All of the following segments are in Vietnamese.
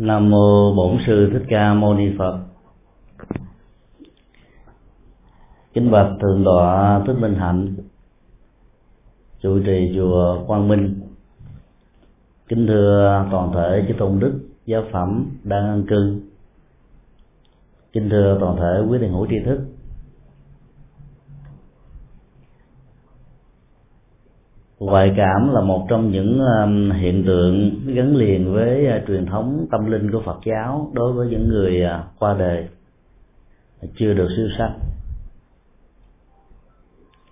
nam mô bổn sư thích ca mâu ni phật. Kính bạch thượng tọa thích minh hạnh, chủ trì chùa quang minh. Kính thưa toàn thể chư tôn đức, giáo phẩm đang an cư. Kính thưa toàn thể quý thiền hữu tri thức ngoại cảm là một trong những um, hiện tượng gắn liền với à, truyền thống tâm linh của Phật giáo đối với những người à, qua đời chưa được siêu sanh.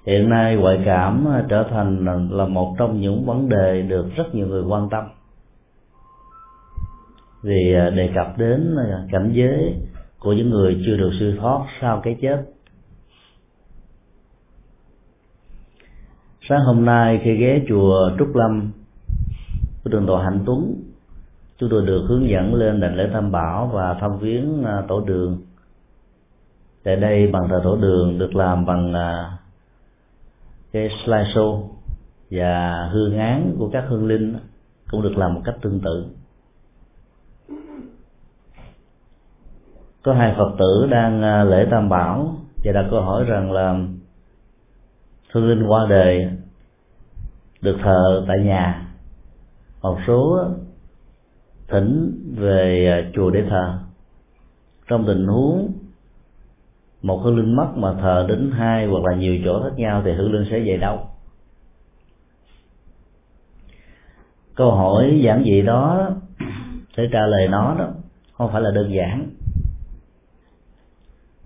Hiện nay ngoại cảm à, trở thành là một trong những vấn đề được rất nhiều người quan tâm. Vì đề cập đến cảnh giới của những người chưa được siêu thoát sau cái chết sáng hôm nay khi ghé chùa trúc lâm của trường tọa hạnh tuấn chúng tôi được hướng dẫn lên đền lễ tam bảo và thăm viếng à, tổ đường. Tại đây bàn thờ tổ đường được làm bằng à, cái slideshow và hương án của các hương linh cũng được làm một cách tương tự. Có hai phật tử đang à, lễ tam bảo và đặt câu hỏi rằng là thương linh qua đời được thờ tại nhà. Một số thỉnh về à, chùa để thờ. Trong tình huống một hương linh mất mà thờ đến hai hoặc là nhiều chỗ khác nhau thì hương linh sẽ về đâu? Câu hỏi giản dị đó để trả lời nó đó không phải là đơn giản.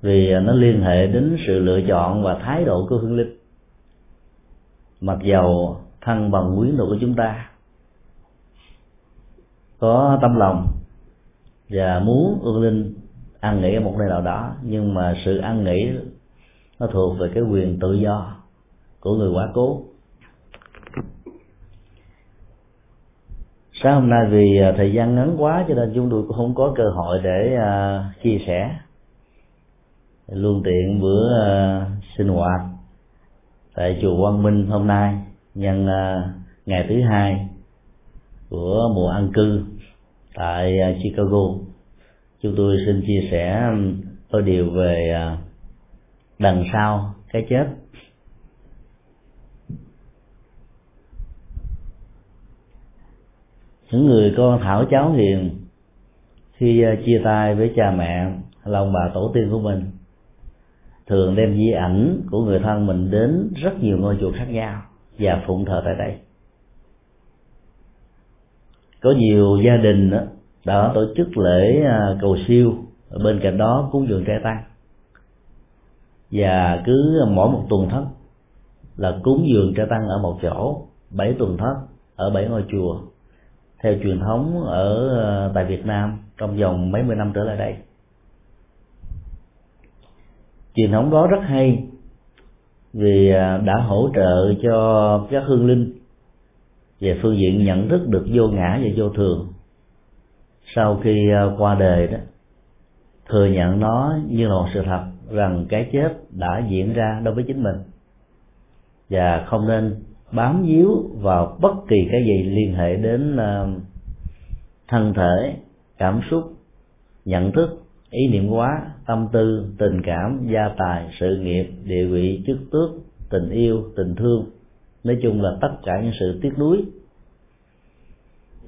Vì nó liên hệ đến sự lựa chọn và thái độ của hương linh mặc dầu thân bằng quyến độ của chúng ta có tâm lòng và muốn ương linh ăn nghỉ ở một nơi nào đó nhưng mà sự ăn nghỉ nó thuộc về cái quyền tự do của người quá cố. Sáng hôm nay vì à, thời gian ngắn quá cho nên chúng tôi cũng không có cơ hội để uh, chia sẻ. Luôn tiện bữa uh, sinh hoạt tại chùa Quang Minh hôm nay, nhân à, ngày thứ hai của mùa an cư tại à, Chicago. Chúng tôi xin chia sẻ đôi điều về à, đằng sau cái chết. Những người con thảo cháu hiền khi chia tay với cha mẹ là ông bà tổ tiên của mình thường đem di ảnh của người thân mình đến rất nhiều ngôi chùa khác nhau và phụng thờ tại đây. Có nhiều gia đình đó, đã tổ chức lễ à, cầu siêu bên cạnh đó cúng dường trai tăng và cứ mỗi một tuần thất là cúng dường trai tăng ở một chỗ bảy tuần thất ở bảy ngôi chùa theo truyền thống ở à, tại Việt Nam trong vòng mấy mươi năm trở lại đây truyền thống đó rất hay vì à, đã hỗ trợ cho các hương linh về phương diện nhận thức được vô ngã và vô thường. Sau khi à, qua đời đó, thừa nhận nó như là một sự thật rằng cái chết đã diễn ra đối với chính mình. Và không nên bám víu vào bất kỳ cái gì liên hệ đến à, thân thể, cảm xúc, nhận thức, ý niệm quá tâm tư, tình cảm, gia tài, sự nghiệp, địa vị, chức tước, tình yêu, tình thương. Nói chung là tất cả những sự tiếc nuối.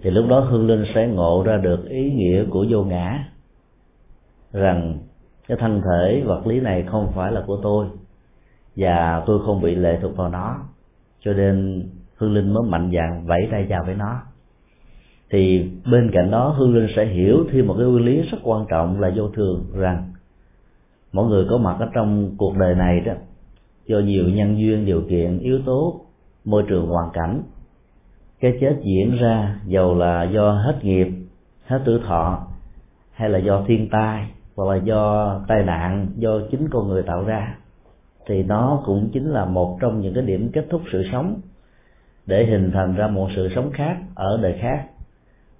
Thì lúc đó hương linh sẽ ngộ ra được ý nghĩa của vô ngã, rằng cái thân thể vật lý này không phải là của tôi và tôi không bị lệ thuộc vào nó. Cho nên hương linh mới mạnh dạn vẫy tay chào với nó. Thì bên cạnh đó hương linh sẽ hiểu thêm một cái nguyên lý rất quan trọng là vô thường, rằng mỗi người có mặt ở trong cuộc đời này đó, do nhiều nhân duyên, điều kiện, yếu tố, môi trường hoàn cảnh, cái chết diễn ra dầu là do hết nghiệp, hết tuổi thọ, hay là do thiên tai, hoặc là do tai nạn, do chính con người tạo ra, thì nó cũng chính là một trong những cái điểm kết thúc sự sống, để hình thành ra một sự sống khác ở đời khác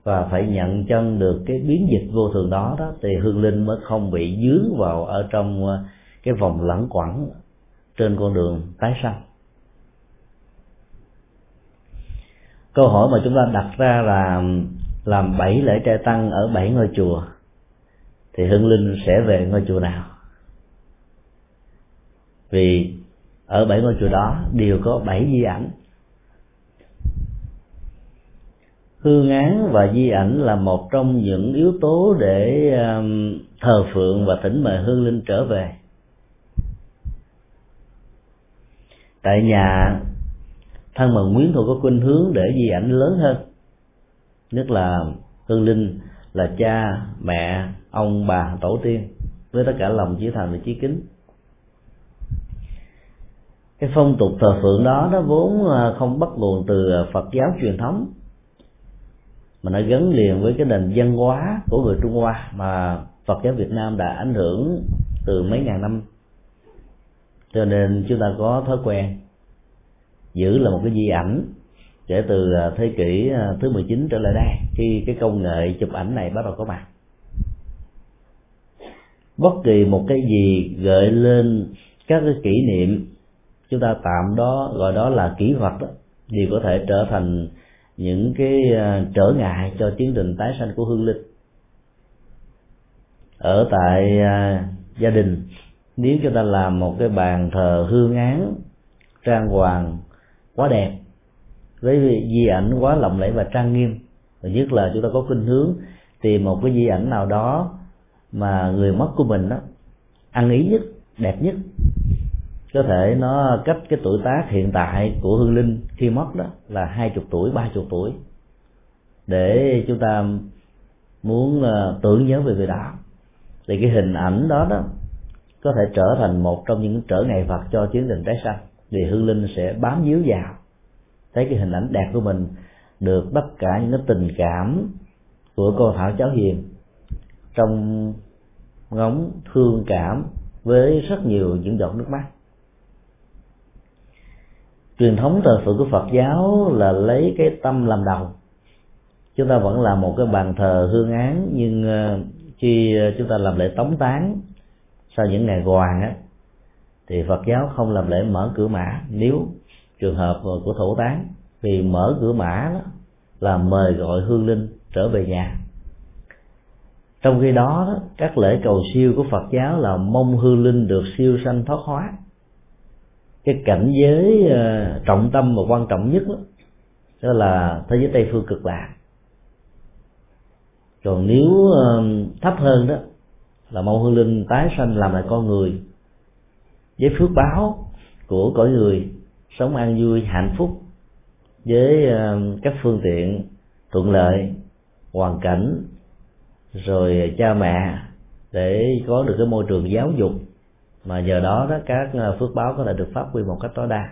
và phải nhận chân được cái biến dịch vô thường đó đó, thì hương linh mới không bị dướng vào ở trong ờ, cái vòng lẩn quẩn trên con đường tái sanh. Câu hỏi mà chúng ta đặt ra là làm bảy lễ trai tăng ở bảy ngôi chùa, thì hương linh sẽ về ngôi chùa nào? Vì ở bảy ngôi chùa đó đều có bảy di ảnh. Hương án và di ảnh là một trong những yếu tố để um, thờ phượng và thỉnh mời hương linh trở về. Tại nhà, thân bằng quyến thuộc có khuynh hướng để di ảnh lớn hơn. Nhất là hương linh là cha, mẹ, ông, bà, tổ tiên, với tất cả lòng chí thành và chí kính. Cái phong tục thờ phượng đó, nó vốn à, không bắt nguồn từ à, phật giáo truyền thống mà nó gắn liền với cái nền văn hóa của người trung hoa mà phật giáo việt nam đã ảnh hưởng từ mấy ngàn năm. Cho nên chúng ta có thói quen giữ là một cái di ảnh kể từ à, thế kỷ à, thứ 19 trở lại đây, khi cái công nghệ chụp ảnh này bắt đầu có mặt. Bất kỳ một cái gì gợi lên các cái kỷ niệm, chúng ta tạm đó, gọi đó là kỷ vật đó, thì có thể trở thành những cái à, trở ngại cho tiến trình tái sanh của hương linh. Ở tại à, gia đình, nếu chúng ta làm một cái bàn thờ hương án, trang hoàng quá đẹp với di ảnh quá lộng lẫy và trang nghiêm, và nhất là chúng ta có khuynh hướng tìm một cái di ảnh nào đó mà người mất của mình đó ăn ý nhất, đẹp nhất có thể nó cách cái tuổi tác hiện tại của hương linh khi mất đó là hai chục tuổi, ba chục tuổi. Để chúng ta muốn ờ, tưởng nhớ về người đó. Thì cái hình ảnh đó đó có thể trở thành một trong những trở ngại vật cho chiến trình tái sanh thì hương linh sẽ bám víu vào. Thấy cái hình ảnh đẹp của mình được tất cả những cái tình cảm của cô thảo cháu hiền trong ngóng thương cảm với rất nhiều những giọt nước mắt truyền thống thờ phượng của Phật giáo là lấy cái tâm làm đầu. Chúng ta vẫn là một cái bàn thờ hương án, nhưng ờ, khi ờ, chúng ta làm lễ tống tán sau những ngày hoàng á, thì Phật giáo không làm lễ mở cửa mã. Nếu trường hợp của thổ tán vì mở cửa mã đó là mời gọi hương linh trở về nhà. Trong khi đó, các lễ cầu siêu của Phật giáo là mong hương linh được siêu sanh thoát hóa cái cảnh giới ờ, trọng tâm và quan trọng nhất đó, đó là thế giới tây phương cực lạc. Còn nếu ờ, thấp hơn đó là mong hương linh tái sanh làm lại con người với phước báo của cõi người sống an vui hạnh phúc với ờ, các phương tiện thuận lợi hoàn cảnh rồi cha mẹ để có được cái môi trường giáo dục mà giờ đó đó, các ờ, phước báo có thể được phát huy một cách tối đa.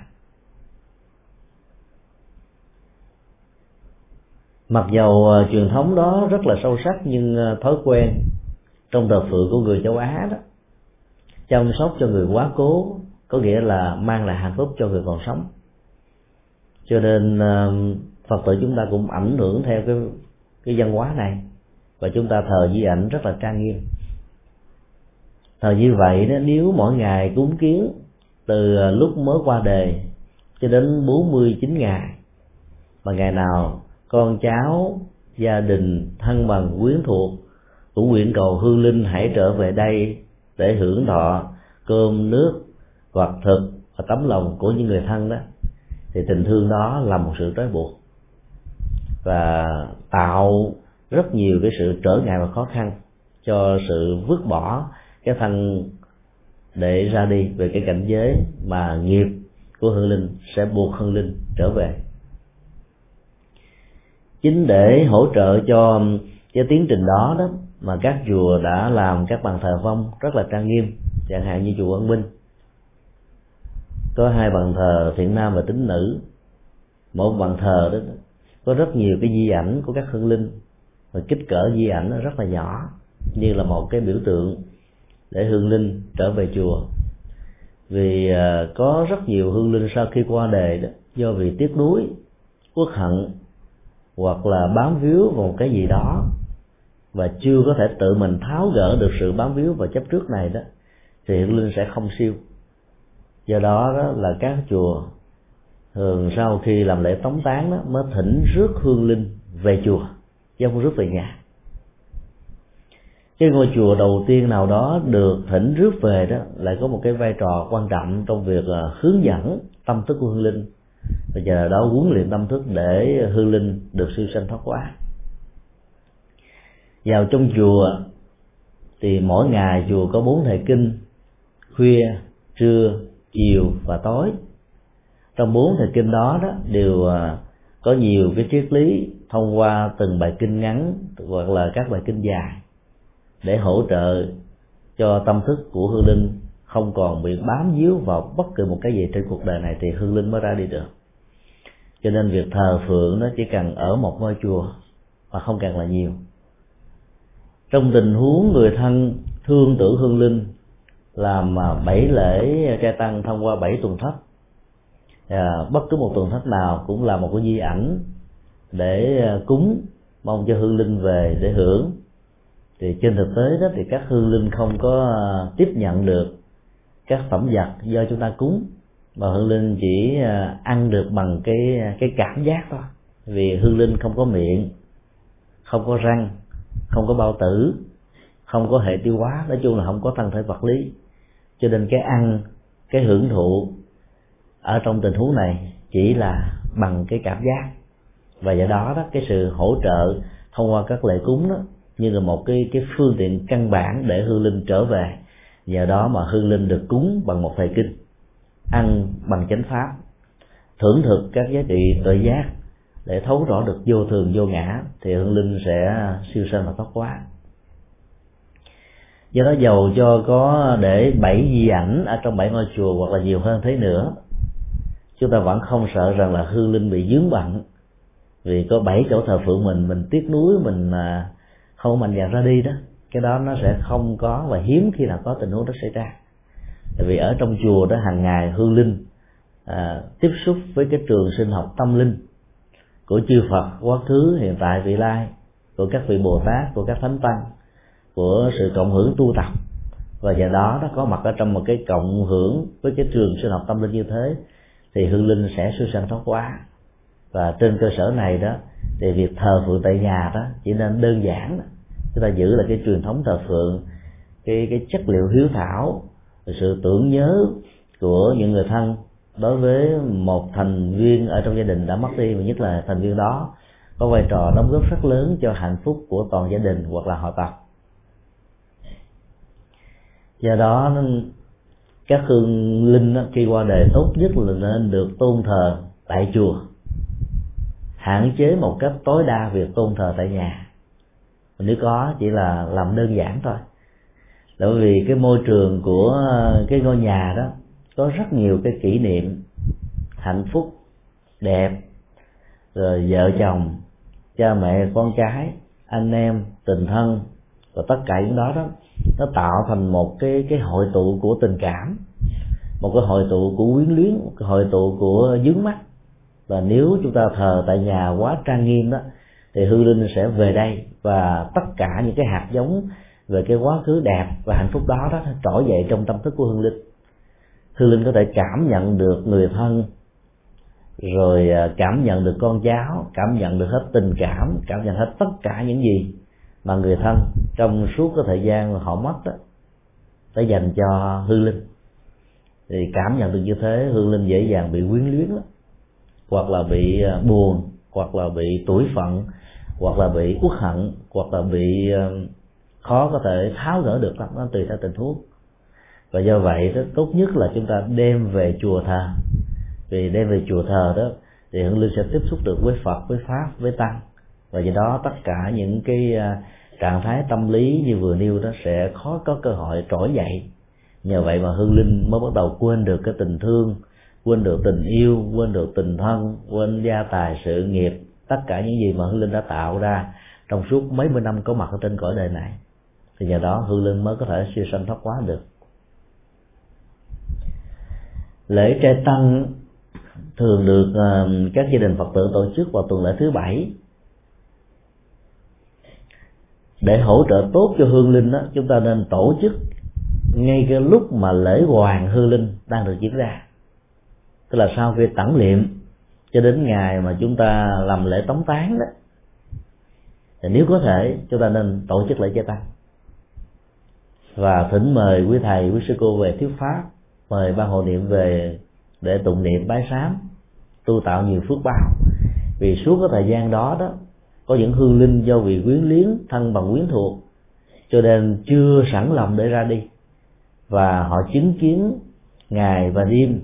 Mặc dầu ờ, truyền thống đó rất là sâu sắc nhưng ờ, thói quen trong thờ phượng của người châu á đó, chăm sóc cho người quá cố có nghĩa là mang lại hạnh phúc cho người còn sống. Cho nên phật tử chúng ta cũng ảnh hưởng theo cái cái văn hóa này và chúng ta thờ di ảnh rất là trang nghiêm thời như vậy đó, nếu mỗi ngày cúng kiến từ ờ, lúc mới qua đời cho đến 49 ngày, mà ngày nào con cháu, gia đình, thân bằng, quyến thuộc cũng nguyện cầu hương linh hãy trở về đây để hưởng thọ cơm, nước, vật thực và tấm lòng của những người thân đó, thì tình thương đó là một sự trói buộc và tạo rất nhiều cái sự trở ngại và khó khăn cho sự vứt bỏ cái thân để ra đi về cái cảnh giới mà nghiệp của hương linh sẽ buộc hương linh trở về. Chính để hỗ trợ cho cái tiến trình đó đó mà các chùa đã làm các bàn thờ vong rất là trang nghiêm, chẳng hạn như chùa Quang Minh. Có hai bàn thờ thiện nam và tính nữ. Mỗi bàn thờ đó, có rất nhiều cái di ảnh của các hương linh và kích cỡ di ảnh nó rất là nhỏ, như là một cái biểu tượng để hương linh trở về chùa. Vì à, có rất nhiều hương linh sau khi qua đề đó do vì tiếc nuối uất hận hoặc là bám víu vào một cái gì đó và chưa có thể tự mình tháo gỡ được sự bám víu và chấp trước này đó thì hương linh sẽ không siêu. Do đó, đó là các chùa thường sau khi làm lễ tống tán đó mới thỉnh rước hương linh về chùa dâng rước về nhà cái ngôi chùa đầu tiên nào đó được thỉnh rước về đó, lại có một cái vai trò quan trọng trong việc à, hướng dẫn tâm thức của hương linh. Và nhờ đó huấn luyện tâm thức để hương linh được siêu sanh thoát quá vào trong chùa thì mỗi ngày chùa có bốn thời kinh, khuya, trưa, chiều và tối, trong bốn thời kinh đó đó đều à, có nhiều cái triết lý thông qua từng bài kinh ngắn hoặc là các bài kinh dài để hỗ trợ cho tâm thức của hương linh không còn bị bám víu vào bất cứ một cái gì trên cuộc đời này thì hương linh mới ra đi được. Cho nên việc thờ phượng nó chỉ cần ở một ngôi chùa và không cần là nhiều. Trong tình huống người thân thương tưởng hương linh làm bảy lễ trai tăng thông qua bảy tuần thất à, bất cứ một tuần thất nào cũng là một cái di ảnh để à, cúng mong cho hương linh về để hưởng thì trên thực tế đó thì các hương linh không có à, tiếp nhận được các phẩm vật do chúng ta cúng, mà hương linh chỉ à, ăn được bằng cái à, cái cảm giác thôi. Vì hương linh không có miệng, không có răng, không có bao tử, không có hệ tiêu hóa, nói chung là không có thân thể vật lý. Cho nên cái ăn, cái hưởng thụ ở trong tình huống này chỉ là bằng cái cảm giác. Và do đó đó, cái sự hỗ trợ thông qua các lễ cúng đó như là một cái cái phương tiện căn bản để hương linh trở về. Nhờ đó mà hương linh được cúng bằng một thời kinh, ăn bằng chánh pháp, thưởng thực các giá trị tự giác. Để thấu rõ được vô thường, vô ngã, thì hương linh sẽ siêu sanh và thoát quá do đó giàu cho có để bảy di ảnh ở trong bảy ngôi chùa hoặc là nhiều hơn thế nữa, chúng ta vẫn không sợ rằng là hương linh bị dướng bận. Vì có bảy chỗ thờ phượng mình mình tiếc nuối, mình à, không mạnh dạn ra đi đó cái đó nó sẽ không có và hiếm khi nào có tình huống đó xảy ra. Tại vì ở trong chùa đó hàng ngày hương linh à, tiếp xúc với cái trường sinh học tâm linh của chư Phật quá khứ hiện tại vị lai của các vị Bồ Tát của các thánh tăng của sự cộng hưởng tu tập. Và do đó nó có mặt ở trong một cái cộng hưởng với cái trường sinh học tâm linh như thế thì hương linh sẽ siêu sanh thoát quá và trên cơ sở này đó thì việc thờ phượng tại nhà đó chỉ nên đơn giản chúng ta giữ là cái truyền thống thờ phượng, cái cái chất liệu hiếu thảo, sự tưởng nhớ của những người thân đối với một thành viên ở trong gia đình đã mất đi, và nhất là thành viên đó có vai trò đóng góp rất lớn cho hạnh phúc của toàn gia đình hoặc là họ tộc. Do đó các hương linh khi qua đời tốt nhất là nên được tôn thờ tại chùa, hạn chế một cách tối đa việc tôn thờ tại nhà nếu có, chỉ là làm đơn giản thôi. Bởi vì cái môi trường của ờ, cái ngôi nhà đó, có rất nhiều cái kỷ niệm hạnh phúc, đẹp. Rồi vợ chồng, cha mẹ, con cái, anh em, tình thân, và tất cả những đó đó, nó tạo thành một cái cái hội tụ của tình cảm, một cái hội tụ của quyến luyến, một cái hội tụ của dướng mắt. Và nếu chúng ta thờ tại nhà quá trang nghiêm đó, thì hư linh sẽ về đây và tất cả những cái hạt giống về cái quá khứ đẹp và hạnh phúc đó đó trỗi dậy trong tâm thức của hương linh. Hương linh có thể cảm nhận được người thân, rồi à, cảm nhận được con cháu, cảm nhận được hết tình cảm cảm nhận hết tất cả những gì mà người thân trong suốt cái thời gian mà họ mất đó phải dành cho hương linh. Thì cảm nhận được như thế, hương linh dễ dàng bị quyến luyến lắm. Hoặc là bị à, buồn, hoặc là bị tuổi phận hoặc là bị uất hận, hoặc là bị um, khó có thể tháo gỡ được lắm nó tùy theo tình huống. Và do vậy đó tốt nhất là chúng ta đem về chùa thờ. Vì đem về chùa thờ đó, thì hương linh sẽ tiếp xúc được với phật, với pháp, với tăng. Và do đó, tất cả những cái à, trạng thái tâm lý như vừa nêu đó sẽ khó có cơ hội trỗi dậy. Nhờ vậy mà hương linh mới bắt đầu quên được cái tình thương, quên được tình yêu, quên được tình thân, quên gia tài sự nghiệp tất cả những gì mà hương linh đã tạo ra trong suốt mấy mươi năm có mặt ở trên cõi đời này. Thì nhờ đó hương linh mới có thể siêu sanh thoát quá được. Lễ trai tăng thường được ờ, các gia đình phật tử tổ chức vào tuần lễ thứ bảy. Để hỗ trợ tốt cho hương linh đó, chúng ta nên tổ chức ngay cái lúc mà lễ hoàng hương linh đang được diễn ra. Tức là sau khi tẩm liệm cho đến ngày mà chúng ta làm lễ tống tán đó, thì nếu có thể, chúng ta nên tổ chức lễ chia tay và thỉnh mời quý thầy, quý sư cô về thuyết pháp, mời ban hộ niệm về để tụng niệm bái sám, tu tạo nhiều phước báo. Vì suốt cái thời gian đó đó, có những hương linh do vì quyến liếng thân bằng quyến thuộc, cho nên chưa sẵn lòng để ra đi. Và họ chứng kiến ngày và đêm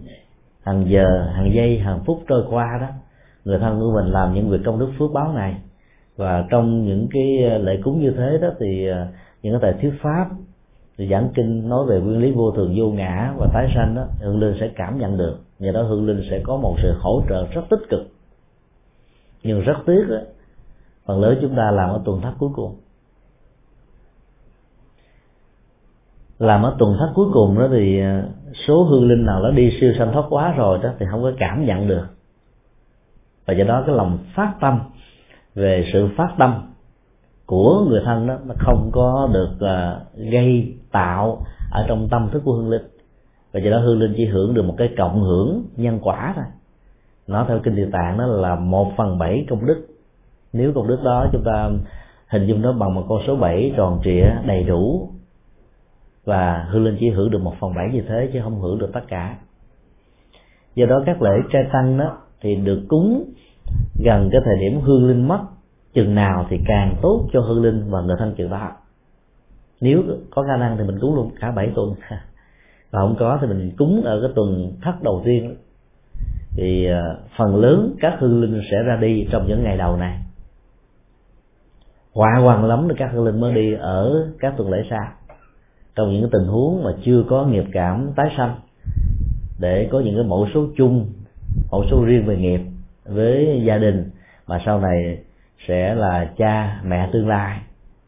hàng giờ hàng giây hàng phút trôi qua đó người thân của mình làm những việc công đức phước báo này. Và trong những cái ờ, lễ cúng như thế đó thì ờ, những cái tài thuyết pháp thì giảng kinh nói về nguyên lý vô thường vô ngã và tái sanh đó hương linh sẽ cảm nhận được. Nhờ đó hương linh sẽ có một sự hỗ trợ rất tích cực. Nhưng rất tiếc đó, phần lớn chúng ta làm ở tuần thất cuối cùng. Làm ở tuần thất cuối cùng đó thì à, số hương linh nào nó đi siêu sanh thoát quá rồi đó thì không có cảm nhận được. Và do đó cái lòng phát tâm về sự phát tâm của người thân đó nó không có được uh, gây tạo ở trong tâm thức của hương linh. Và do đó hương linh chỉ hưởng được một cái cộng hưởng nhân quả thôi. Nó theo kinh địa tạng đó là một phần bảy công đức. Nếu công đức đó chúng ta hình dung nó bằng một con số bảy tròn trịa đầy đủ và hương linh chỉ hưởng được một phần bảy như thế chứ không hưởng được tất cả. Do đó các lễ trai tăng đó thì được cúng gần cái thời điểm hương linh mất. Chừng nào thì càng tốt cho hương linh và người thân chừng đó nếu có khả năng thì mình cúng luôn cả bảy tuần. Và không có thì mình cúng ở cái tuần thất đầu tiên. Thì à, phần lớn các hương linh sẽ ra đi trong những ngày đầu này. Quả hoàng lắm thì các hương linh mới đi ở các tuần lễ sau trong những tình huống mà chưa có nghiệp cảm tái sanh, để có những cái mẫu số chung, mẫu số riêng về nghiệp với gia đình, mà sau này sẽ là cha, mẹ tương lai,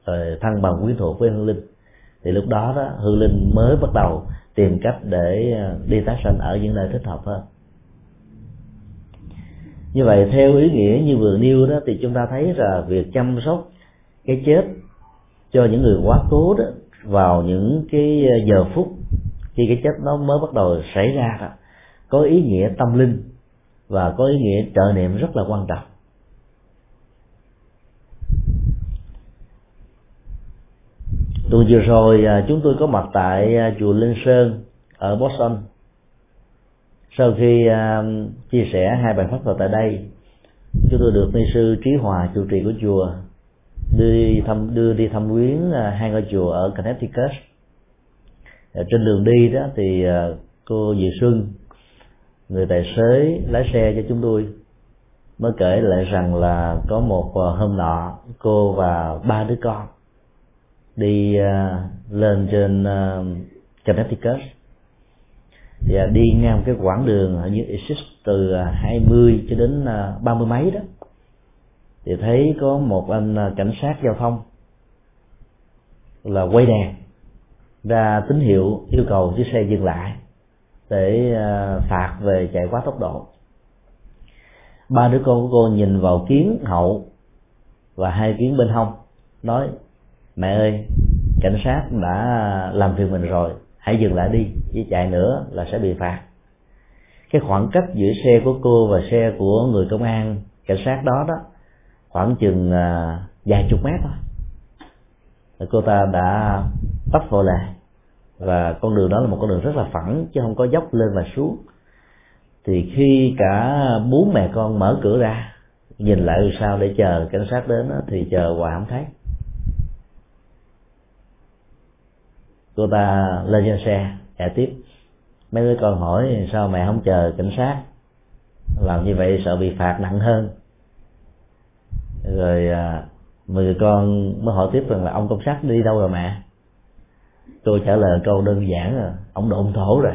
rồi thân bằng quyến thuộc với hương linh. Thì lúc đó đó, hương linh mới bắt đầu tìm cách để à, đi tái sanh ở những nơi thích hợp hơn. Như vậy, theo ý nghĩa như vừa nêu đó, thì chúng ta thấy là việc chăm sóc cái chết cho những người quá cố đó vào những cái ờ, giờ phút khi cái chết nó mới bắt đầu xảy ra đó, có ý nghĩa tâm linh và có ý nghĩa trợ niệm rất là quan trọng. Tuần vừa rồi ờ, chúng tôi có mặt tại ờ, chùa Linh Sơn ở Boston. Sau khi chia sẻ hai bài pháp thoại tại đây, chúng tôi được ni sư trí hòa chủ trì của chùa đưa đi thăm, đưa đi thăm viếng à, hai ngôi chùa ở Connecticut. Ở trên đường đi đó thì à, cô Diệu Xuân, người tài xế, lái xe cho chúng tôi, mới kể lại rằng là có một à, hôm nọ cô và ba đứa con đi lên trên Connecticut. Và đi ngang cái quãng đường ở như exist từ 20 cho đến ba mươi mấy đó thì thấy có một anh à, cảnh sát giao thông là quay đèn ra tín hiệu yêu cầu chiếc xe dừng lại để à, phạt về chạy quá tốc độ. Ba đứa con của cô nhìn vào kiến hậu và hai kiến bên hông, nói, mẹ ơi, cảnh sát đã làm việc mình rồi, hãy dừng lại đi chứ chạy nữa là sẽ bị phạt. Cái khoảng cách giữa xe của cô và xe của người công an, cảnh sát đó đó khoảng chừng à, vài chục mét thôi. Cô ta đã tấp vào lề. Và con đường đó là một con đường rất là phẳng chứ không có dốc lên và xuống. Thì khi cả bốn mẹ con mở cửa ra nhìn lại sao để chờ cảnh sát đến đó, thì chờ hoài không thấy. Cô ta lên trên xe chạy tiếp. Mấy đứa con hỏi sao mẹ không chờ cảnh sát? Làm như vậy sợ bị phạt nặng hơn rồi à, người con mới hỏi tiếp rằng là ông công sát đi đâu rồi mẹ? Tôi trả lời câu đơn giản là ông độn thổ rồi.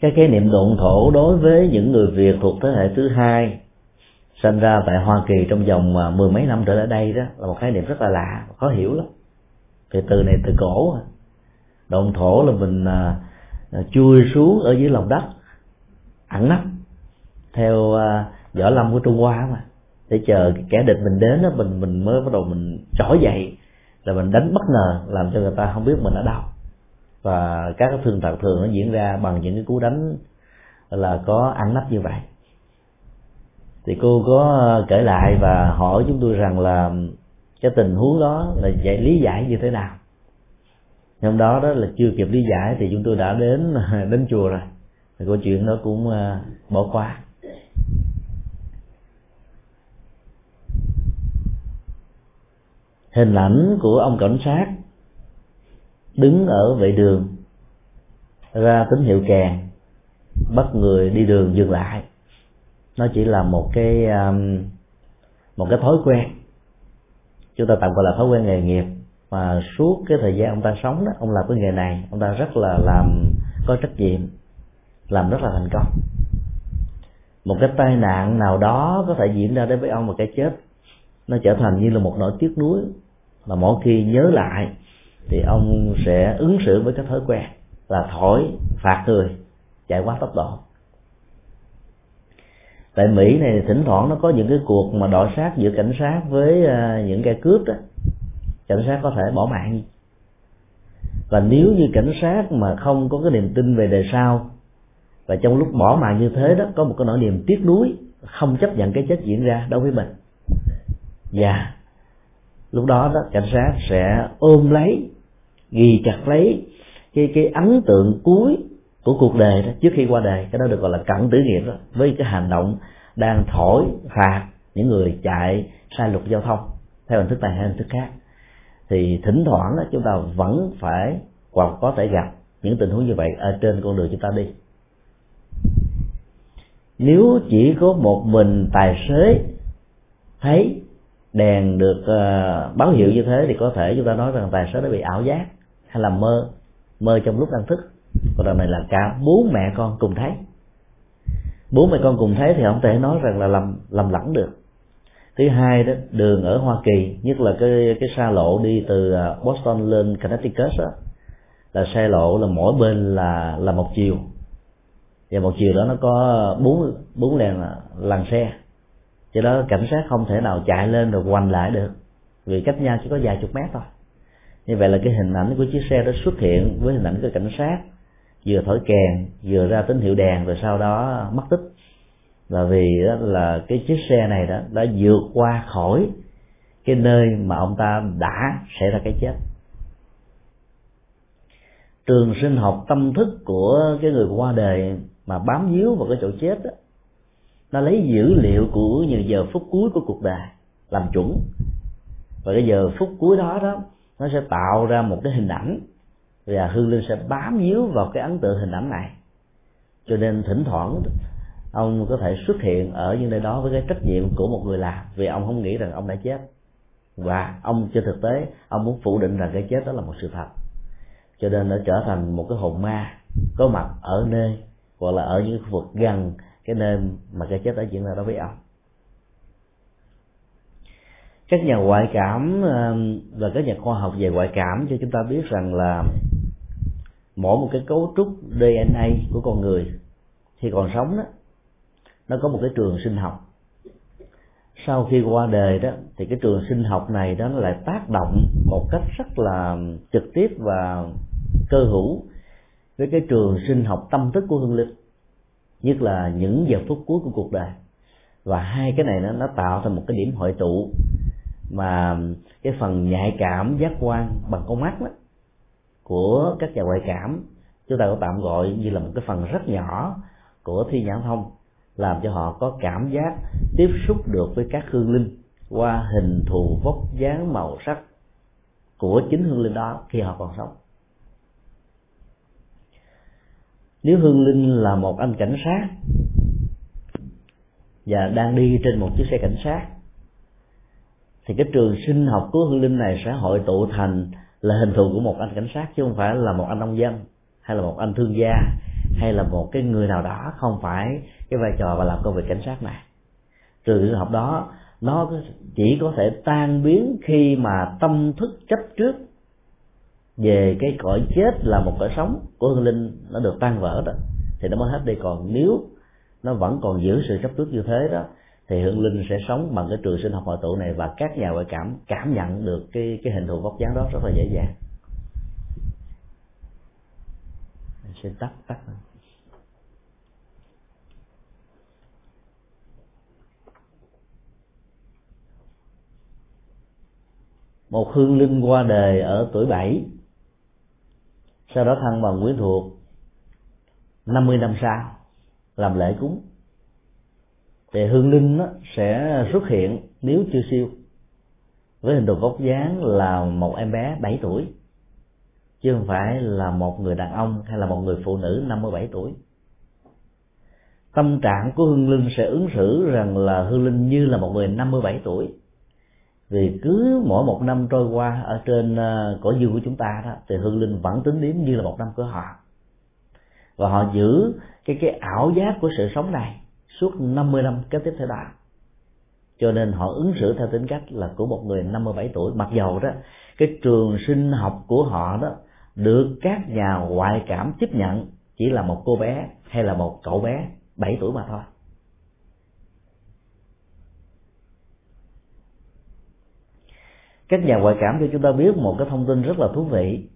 Cái khái niệm độn thổ đối với những người việt thuộc thế hệ thứ hai sinh ra tại hoa kỳ trong vòng à, mười mấy năm trở lại đây đó là một khái niệm rất là lạ khó hiểu lắm. Thì từ này từ cổ. Độn thổ là mình à, chui xuống ở dưới lòng đất ẩn nấp theo à, võ lâm của trung hoa mà. Để chờ kẻ địch mình đến đó, mình mình mới bắt đầu mình trỗi dậy, là mình đánh bất ngờ, làm cho người ta không biết mình ở đâu. Và các cái thương tật thường nó diễn ra bằng những cái cú đánh là có ăn nắp như vậy. Thì cô có ờ, kể lại và hỏi chúng tôi rằng là cái tình huống đó là giải, lý giải như thế nào? Hôm đó đó là chưa kịp lý giải thì chúng tôi đã đến ờ, đến chùa rồi. Thì câu chuyện đó cũng ờ, bỏ qua. Hình ảnh của ông cảnh sát đứng ở vệ đường, ra tín hiệu kèn, bắt người đi đường dừng lại. Nó chỉ là một cái um, một cái thói quen. Chúng ta tạm gọi là thói quen nghề nghiệp. Mà suốt cái thời gian ông ta sống đó, ông làm cái nghề này, ông ta rất là làm, có trách nhiệm, làm rất là thành công. Một cái tai nạn nào đó có thể diễn ra đến với ông một cái chết nó trở thành như là một nỗi tiếc nuối. Mà mỗi khi nhớ lại, thì ông sẽ ứng xử với cái thói quen là thổi phạt người, chạy quá tốc độ. Tại mỹ này, thỉnh thoảng nó có những cái cuộc mà đọ sát giữa cảnh sát với à, những kẻ cướp đó. Cảnh sát có thể bỏ mạng. Và nếu như cảnh sát mà không có cái niềm tin về đời sau, và trong lúc bỏ mạng như thế đó, có một cái nỗi niềm tiếc nuối, không chấp nhận cái chết diễn ra đối với mình và lúc đó đó cảnh sát sẽ ôm lấy ghi chặt lấy cái cái ấn tượng cuối của cuộc đời đó trước khi qua đời. Cái đó được gọi là cận tử nghiệp đó với cái hành động đang thổi phạt những người chạy sai luật giao thông theo hình thức này hay hình thức khác. Thì thỉnh thoảng đó, chúng ta vẫn phải hoặc có thể gặp những tình huống như vậy ở trên con đường chúng ta đi. Nếu chỉ có một mình tài xế thấy đèn được uh, báo hiệu như thế thì có thể chúng ta nói rằng tài xế đã bị ảo giác hay là mơ mơ trong lúc đang thức. Còn đằng này là cả bố mẹ con cùng thấy. Bố mẹ con cùng thấy thì không thể nói rằng là lầm lầm lẫn được. Thứ hai đó đường ở hoa kỳ nhất là cái cái xa lộ đi từ ờ, boston lên connecticut đó là xe lộ là mỗi bên là là một chiều. Và một chiều đó nó có bốn bốn làn làn xe do đó cảnh sát không thể nào chạy lên rồi quanh lại được. Vì cách nhau chỉ có vài chục mét thôi. Như vậy là cái hình ảnh của chiếc xe đó xuất hiện với hình ảnh của cảnh sát. Vừa thổi kèn, vừa ra tín hiệu đèn rồi sau đó mất tích. Là vì đó là cái chiếc xe này đó, đã vượt qua khỏi cái nơi mà ông ta đã xảy ra cái chết. Trường sinh học tâm thức của cái người qua đời mà bám víu vào cái chỗ chết đó nó lấy dữ liệu của nhiều giờ phút cuối của cuộc đời làm chuẩn. Và cái giờ phút cuối đó đó, nó sẽ tạo ra một cái hình ảnh. Và hương linh sẽ bám víu vào cái ấn tượng hình ảnh này. Cho nên thỉnh thoảng, ông có thể xuất hiện ở những nơi đó với cái trách nhiệm của một người làm. Vì ông không nghĩ rằng ông đã chết. Và ông trên thực tế, ông muốn phủ định rằng cái chết đó là một sự thật. Cho nên nó trở thành một cái hồn ma có mặt ở nơi, hoặc là ở những khu vực gần cái nơi mà cái chết đã diễn ra đối với ông. Các nhà ngoại cảm và các nhà khoa học về ngoại cảm cho chúng ta biết rằng là mỗi một cái cấu trúc DNA của con người khi còn sống đó, nó có một cái trường sinh học. Sau khi qua đời đó, thì cái trường sinh học này đó nó lại tác động một cách rất là trực tiếp và cơ hữu với cái trường sinh học tâm thức của hương linh nhất là những giờ phút cuối của cuộc đời. Và hai cái này nó nó tạo thành một cái điểm hội tụ mà cái phần nhạy cảm giác quan bằng con mắt đó, của các nhà ngoại cảm chúng ta có tạm gọi như là một cái phần rất nhỏ của thi nhãn thông làm cho họ có cảm giác tiếp xúc được với các hương linh qua hình thù vóc dáng màu sắc của chính hương linh đó khi họ còn sống. Nếu hương linh là một anh cảnh sát và đang đi trên một chiếc xe cảnh sát, thì cái trường sinh học của hương linh này sẽ hội tụ thành là hình thù của một anh cảnh sát, chứ không phải là một anh nông dân, hay là một anh thương gia, hay là một cái người nào đó, không phải cái vai trò và làm công việc cảnh sát này. Trường sinh học đó, nó chỉ có thể tan biến khi mà tâm thức chấp trước về cái cõi chết là một cõi sống của hương linh, nó được tan vỡ đó, thì nó mới hết đi. Còn nếu nó vẫn còn giữ sự chấp trước như thế đó, thì hương linh sẽ sống bằng cái trường sinh học hội tụ này và các nhà ngoại cảm cảm nhận được cái cái hình thù vóc dáng đó rất là dễ dàng. Xin tắt tắt một hương linh qua đời ở tuổi bảy sau đó thăng bằng quyến thuộc 50 năm sau, làm lễ cúng. Thì hương linh đó sẽ xuất hiện nếu chưa siêu, với hình thù vóc dáng là một em bé 7 tuổi, chứ không phải là một người đàn ông hay là một người phụ nữ 57 tuổi. Tâm trạng của hương linh sẽ ứng xử rằng là hương linh như là một người 57 tuổi vì cứ mỗi một năm trôi qua ở trên ờ, cõi dương của chúng ta đó, thì hương linh vẫn tính đến như là một năm của họ. Và họ giữ cái cái ảo giác của sự sống này suốt 50 năm kế tiếp theo đó. Cho nên họ ứng xử theo tính cách là của một người 57 tuổi. Mặc dầu đó, cái trường sinh học của họ đó được các nhà ngoại cảm chấp nhận chỉ là một cô bé hay là một cậu bé 7 tuổi mà thôi. Các nhà ngoại cảm cho chúng ta biết một cái thông tin rất là thú vị.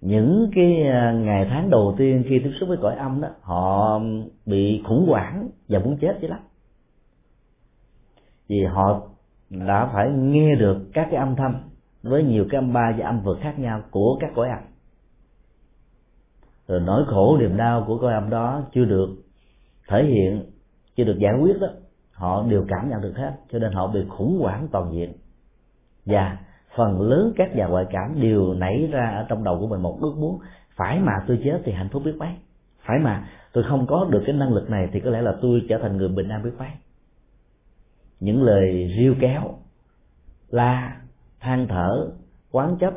Những cái à, ngày tháng đầu tiên khi tiếp xúc với cõi âm đó, họ bị khủng hoảng và muốn chết chứ lắm. Vì họ đã phải nghe được các cái âm thanh với nhiều cái âm ba và âm vực khác nhau của các cõi âm. Rồi nỗi khổ, niềm đau của cõi âm đó chưa được thể hiện, chưa được giải quyết đó, họ đều cảm nhận được hết, cho nên họ bị khủng hoảng toàn diện và phần lớn các nhà ngoại cảm đều nảy ra ở trong đầu của mình một ước muốn, phải mà tôi chết thì hạnh phúc biết mấy? Phải mà tôi không có được cái năng lực này thì có lẽ là tôi trở thành người bình an biết mấy? Những lời riêu kéo, la, than thở, quán chấp,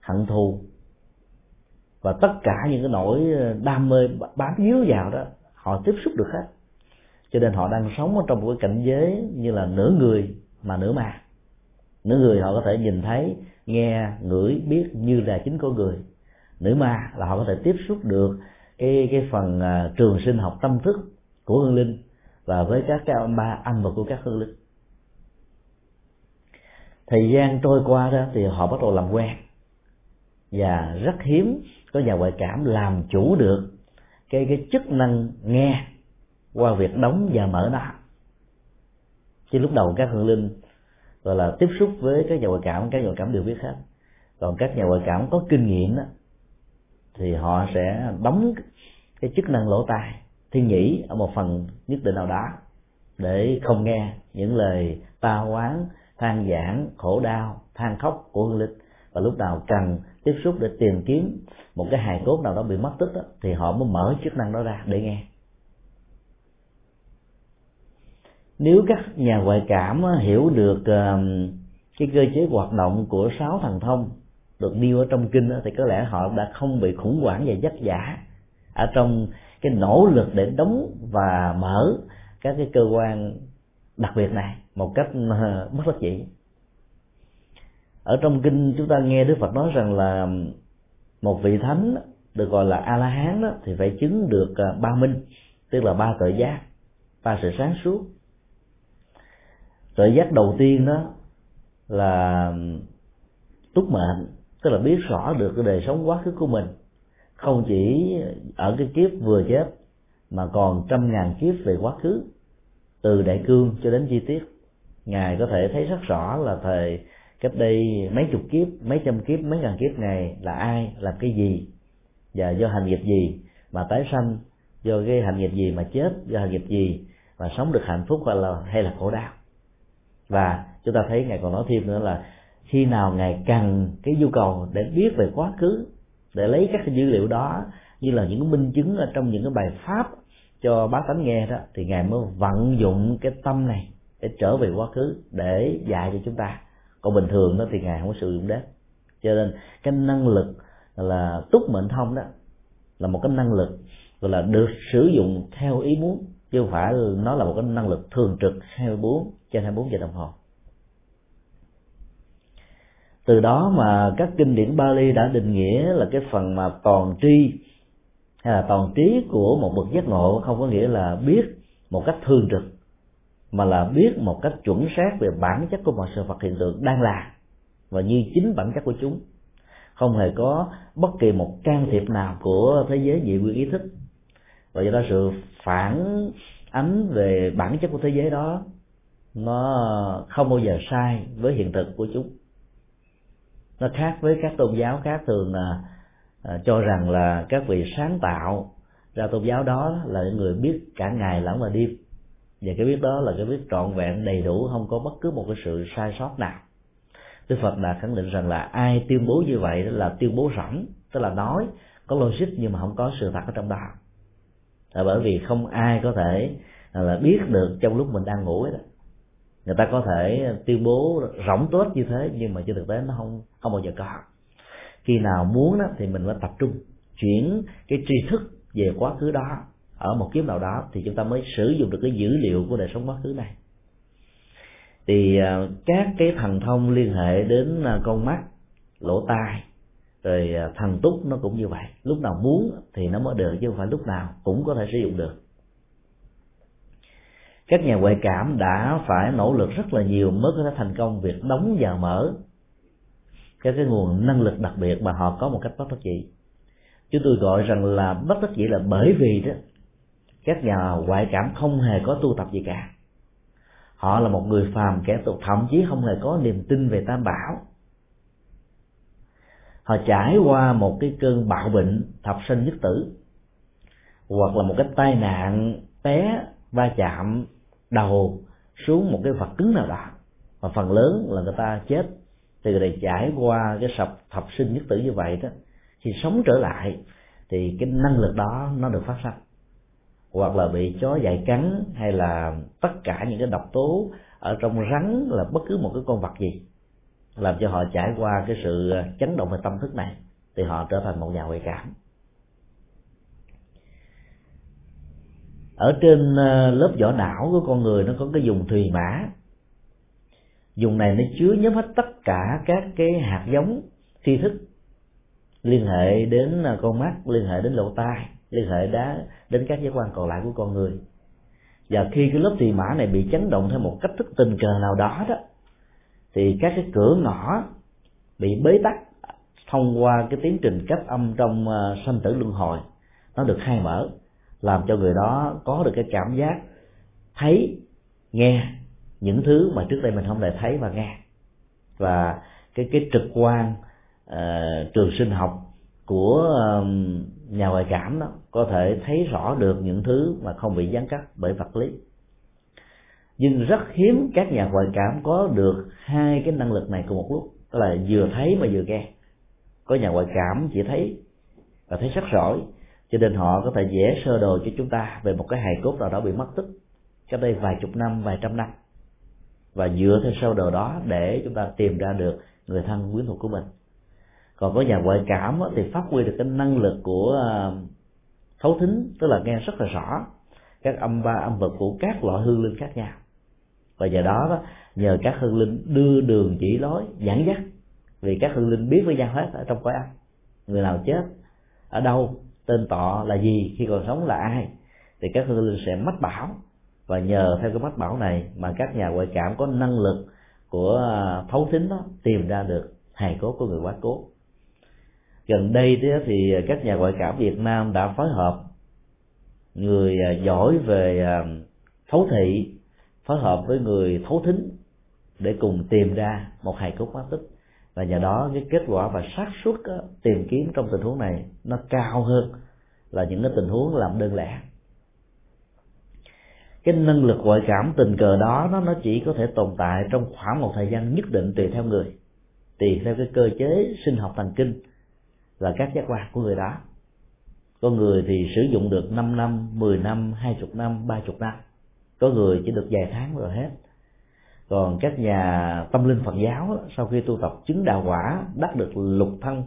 hận thù và tất cả những cái nỗi ờ, đam mê bám víu vào đó, họ tiếp xúc được hết. Cho nên họ đang sống ở trong một cái cảnh giới như là nửa người mà nửa ma nữ người họ có thể nhìn thấy nghe ngửi biết như là chính con người. Nữ ma là họ có thể tiếp xúc được cái cái phần uh, trường sinh học tâm thức của hương linh và với các cái âm ba âm và của các hương linh. Thời gian trôi qua đó thì họ bắt đầu làm quen. Và rất hiếm có nhà ngoại cảm làm chủ được cái cái chức năng nghe qua việc đóng và mở nó. Chứ lúc đầu các hương linh gọi là tiếp xúc với các nhà ngoại cảm các nhà ngoại cảm đều biết hết. Còn các nhà ngoại cảm có kinh nghiệm đó thì họ sẽ đóng cái chức năng lỗ tai thiên nhĩ ở một phần nhất định nào đó để không nghe những lời ta oán than giảng khổ đau than khóc của hương linh. Và lúc nào cần tiếp xúc để tìm kiếm một cái hài cốt nào đó bị mất tích đó, thì họ mới mở chức năng đó ra để nghe. Nếu các nhà ngoại cảm hiểu được ờ, cái cơ chế hoạt động của sáu thần thông được nêu ở trong kinh thì có lẽ họ đã không bị khủng hoảng và vất giả ở trong cái nỗ lực để đóng và mở các cái cơ quan đặc biệt này một cách ờ, bất đắc dĩ. Ở trong kinh chúng ta nghe đức phật nói rằng là một vị thánh được gọi là a la hán đó thì phải chứng được ờ, ba minh, tức là ba tội giác, ba sự sáng suốt tự giác đầu tiên đó là túc mệnh, tức là biết rõ được cái đời sống quá khứ của mình. Không chỉ ở cái kiếp vừa chết, mà còn trăm ngàn kiếp về quá khứ, từ đại cương cho đến chi tiết. Ngài có thể thấy rất rõ là thời cách đây mấy chục kiếp, mấy trăm kiếp, mấy ngàn kiếp này là ai, làm cái gì, và do hành nghiệp gì mà tái sanh, do cái hành nghiệp gì mà chết, do hành nghiệp gì mà sống được hạnh phúc hay là hay là khổ đau và chúng ta thấy ngài còn nói thêm nữa là khi nào ngài cần cái nhu cầu để biết về quá khứ, để lấy các dữ liệu đó như là những minh chứng ở trong những cái bài pháp cho bá tánh nghe đó, thì ngài mới vận dụng cái tâm này để trở về quá khứ để dạy cho chúng ta. Còn bình thường đó thì ngài không có sử dụng đến. Cho nên cái năng lực là túc mệnh thông đó là một cái năng lực gọi là được sử dụng theo ý muốn chứ không phải nó là một cái năng lực thường trực 24 trên 24 giờ đồng hồ. Từ đó mà các kinh điển Bali đã định nghĩa là cái phần mà toàn tri hay là toàn trí của một bậc giác ngộ, không có nghĩa là biết một cách thường trực, mà là biết một cách chuẩn xác về bản chất của mọi sự vật hiện tượng đang là và như chính bản chất của chúng. Không hề có bất kỳ một can thiệp nào của thế giới dị nguyên ý thức. Và do đó sự phản ánh về bản chất của thế giới đó, nó không bao giờ sai với hiện thực của chúng. Nó khác với các tôn giáo khác thường là à, cho rằng là các vị sáng tạo ra tôn giáo đó là những người biết cả ngày lẫn là đêm. Và cái biết đó là cái biết trọn vẹn, đầy đủ, không có bất cứ một cái sự sai sót nào. Đức Phật đã khẳng định rằng là ai tuyên bố như vậy là tuyên bố rỗng, tức là nói có logic nhưng mà không có sự thật ở trong đó là bởi vì không ai có thể à, là biết được trong lúc mình đang ngủ đó. Người ta có thể tuyên bố rỗng tốt như thế nhưng mà trên thực tế nó không không bao giờ có. Khi nào muốn đó, thì mình phải tập trung chuyển cái tri thức về quá khứ đó ở một kiếp nào đó thì chúng ta mới sử dụng được cái dữ liệu của đời sống quá khứ này. Thì à, các cái thần thông liên hệ đến à, con mắt lỗ tai rồi à, thần túc nó cũng như vậy. Lúc nào muốn thì nó mới được, chứ không phải lúc nào cũng có thể sử dụng được. Các nhà ngoại cảm đã phải nỗ lực rất là nhiều mới có thể thành công việc đóng và mở các cái nguồn năng lực đặc biệt mà họ có một cách bất đắc dĩ. Chúng tôi gọi rằng là bất đắc dĩ là bởi vì đó, các nhà ngoại cảm không hề có tu tập gì cả. Họ là một người phàm kẻ tục, thậm chí không hề có niềm tin về tam bảo họ trải qua một cái cơn bạo bệnh thập sinh nhất tử, hoặc là một cái tai nạn té va chạm đầu xuống một cái vật cứng nào đó. Và phần lớn là người ta chết thì người này trải qua cái sập thập sinh nhất tử như vậy đó, thì sống trở lại thì cái năng lực đó nó được phát sinh hoặc là bị chó dại cắn, hay là tất cả những cái độc tố ở trong rắn là bất cứ một cái con vật gì làm cho họ trải qua cái sự ờ, chấn động về tâm thức này, thì họ trở thành một nhà ngoại cảm. Ở trên ờ, lớp vỏ não của con người nó có cái dùng thùy mã. Dùng này nó chứa nhóm hết tất cả các cái hạt giống tri thức, liên hệ đến ờ, con mắt, liên hệ đến lỗ tai, liên hệ đá, đến các giác quan còn lại của con người. Và khi cái lớp thùy mã này bị chấn động theo một cách thức tình cờ nào đó đó thì các cái cửa ngõ bị bế tắc thông qua cái tiến trình cấp âm trong ờ, sanh tử luân hồi nó được khai mở làm cho người đó có được cái cảm giác thấy nghe những thứ mà trước đây mình không thể thấy và nghe. Và cái cái trực quan uh, trường sinh học của uh, nhà ngoại cảm đó có thể thấy rõ được những thứ mà không bị gián cắt bởi vật lý nhưng rất hiếm các nhà ngoại cảm có được hai cái năng lực này cùng một lúc. Tức là vừa thấy mà vừa nghe. Có nhà ngoại cảm chỉ thấy và thấy rất rõ cho nên họ có thể vẽ sơ đồ cho chúng ta về một cái hài cốt nào đó bị mất tích cách đây vài chục năm, vài trăm năm. Và dựa theo sơ đồ đó để chúng ta tìm ra được người thân quyến thuộc của mình. Còn có nhà ngoại cảm thì phát huy được cái năng lực của à, thấu thính, tức là nghe rất là rõ các âm ba, âm vật của các loại hương linh khác nhau và nhờ đó, đó nhờ các hương linh đưa đường chỉ lối dẫn dắt. Vì các hương linh biết với nhau hết ở trong cõi âm người nào chết ở đâu tên tọ là gì khi còn sống là ai thì các hương linh sẽ mách bảo. Và nhờ theo cái mách bảo này mà các nhà ngoại cảm có năng lực của à, thấu thính đó tìm ra được hài cốt của người quá cố. Gần đây thì các nhà ngoại cảm Việt Nam đã phối hợp người à, giỏi về à, thấu thị phối hợp với người thấu thính để cùng tìm ra một hài cốt mất tích. Và nhờ đó, cái kết quả và xác suất tìm kiếm trong tình huống này nó cao hơn là những cái tình huống làm đơn lẻ. Cái năng lực ngoại cảm tình cờ đó, nó nó chỉ có thể tồn tại trong khoảng một thời gian nhất định tùy theo người, tùy theo cái cơ chế sinh học thần kinh và các giác quan của người đó. Có người thì sử dụng được 5 năm 10 năm 20 năm 30 năm có người chỉ được vài tháng rồi hết. Còn các nhà tâm linh phật giáo sau khi tu tập chứng đạo quả, đắc được lục thân,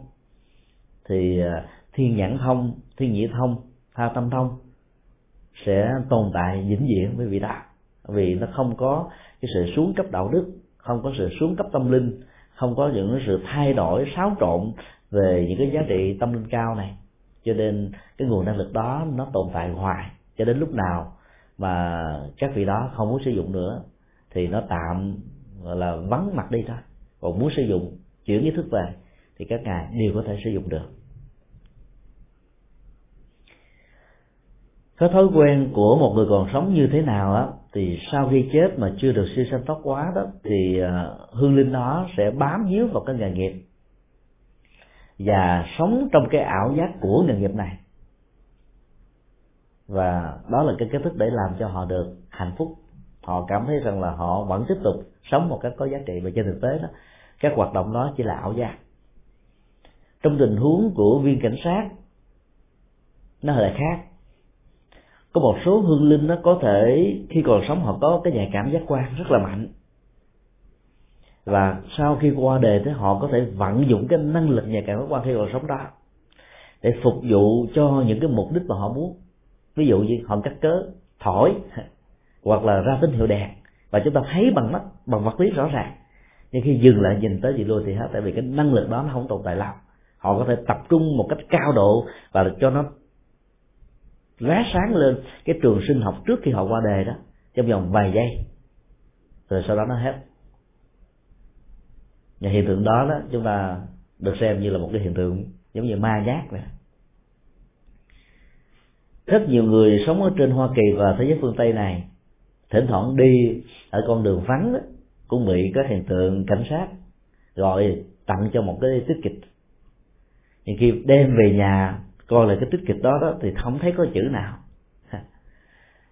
thì à, thiên nhãn thông, thiên nhĩ thông, tha tâm thông sẽ tồn tại vĩnh viễn với vị đó vì nó không có cái sự xuống cấp đạo đức, không có sự xuống cấp tâm linh, không có những sự thay đổi, xáo trộn về những cái giá trị tâm linh cao này. Cho nên cái nguồn năng lực đó nó tồn tại hoài. Cho đến lúc nào mà các vị đó không muốn sử dụng nữa, thì nó tạm, gọi là, vắng mặt đi thôi. Còn muốn sử dụng, chuyển ý thức về, thì các ngài đều có thể sử dụng được. Cái thói quen của một người còn sống như thế nào á, thì sau khi chết mà chưa được siêu sanh thoát quá đó, thì à, hương linh đó sẽ bám víu vào cái nghề nghiệp và sống trong cái ảo giác của nghề nghiệp này và đó là cái cách thức để làm cho họ được hạnh phúc. Họ cảm thấy rằng là họ vẫn tiếp tục sống một cách có giá trị. Và trên thực tế đó, các hoạt động đó chỉ là ảo giác. Trong tình huống của viên cảnh sát, nó lại khác. Có một số hương linh nó có thể, khi còn sống, họ có cái nhạy cảm giác quan rất là mạnh. Và sau khi qua đề thì họ có thể vận dụng cái năng lực nhạy cảm giác quan khi còn sống đó để phục vụ cho những cái mục đích mà họ muốn ví dụ như họ cắt cớ thổi hoặc là ra tín hiệu đèn. Và chúng ta thấy bằng mắt, bằng vật lý rõ ràng. Nhưng khi dừng lại nhìn tới gì luôn thì hết, tại vì cái năng lực đó nó không tồn tại lâu. Họ có thể tập trung một cách cao độ và cho nó lóe sáng lên cái trường sinh học trước khi họ qua đề đó, trong vòng vài giây. Rồi sau đó nó hết. Và hiện tượng đó đó, chúng ta được xem như là một cái hiện tượng giống như ma giác vậy rất nhiều người sống ở trên Hoa Kỳ và thế giới phương Tây này thỉnh thoảng đi ở con đường vắng đó, cũng bị các hiện tượng cảnh sát gọi tặng cho một cái tiết kịch. Nhưng khi đem về nhà coi lại cái tích kịch đó đó thì không thấy có chữ nào.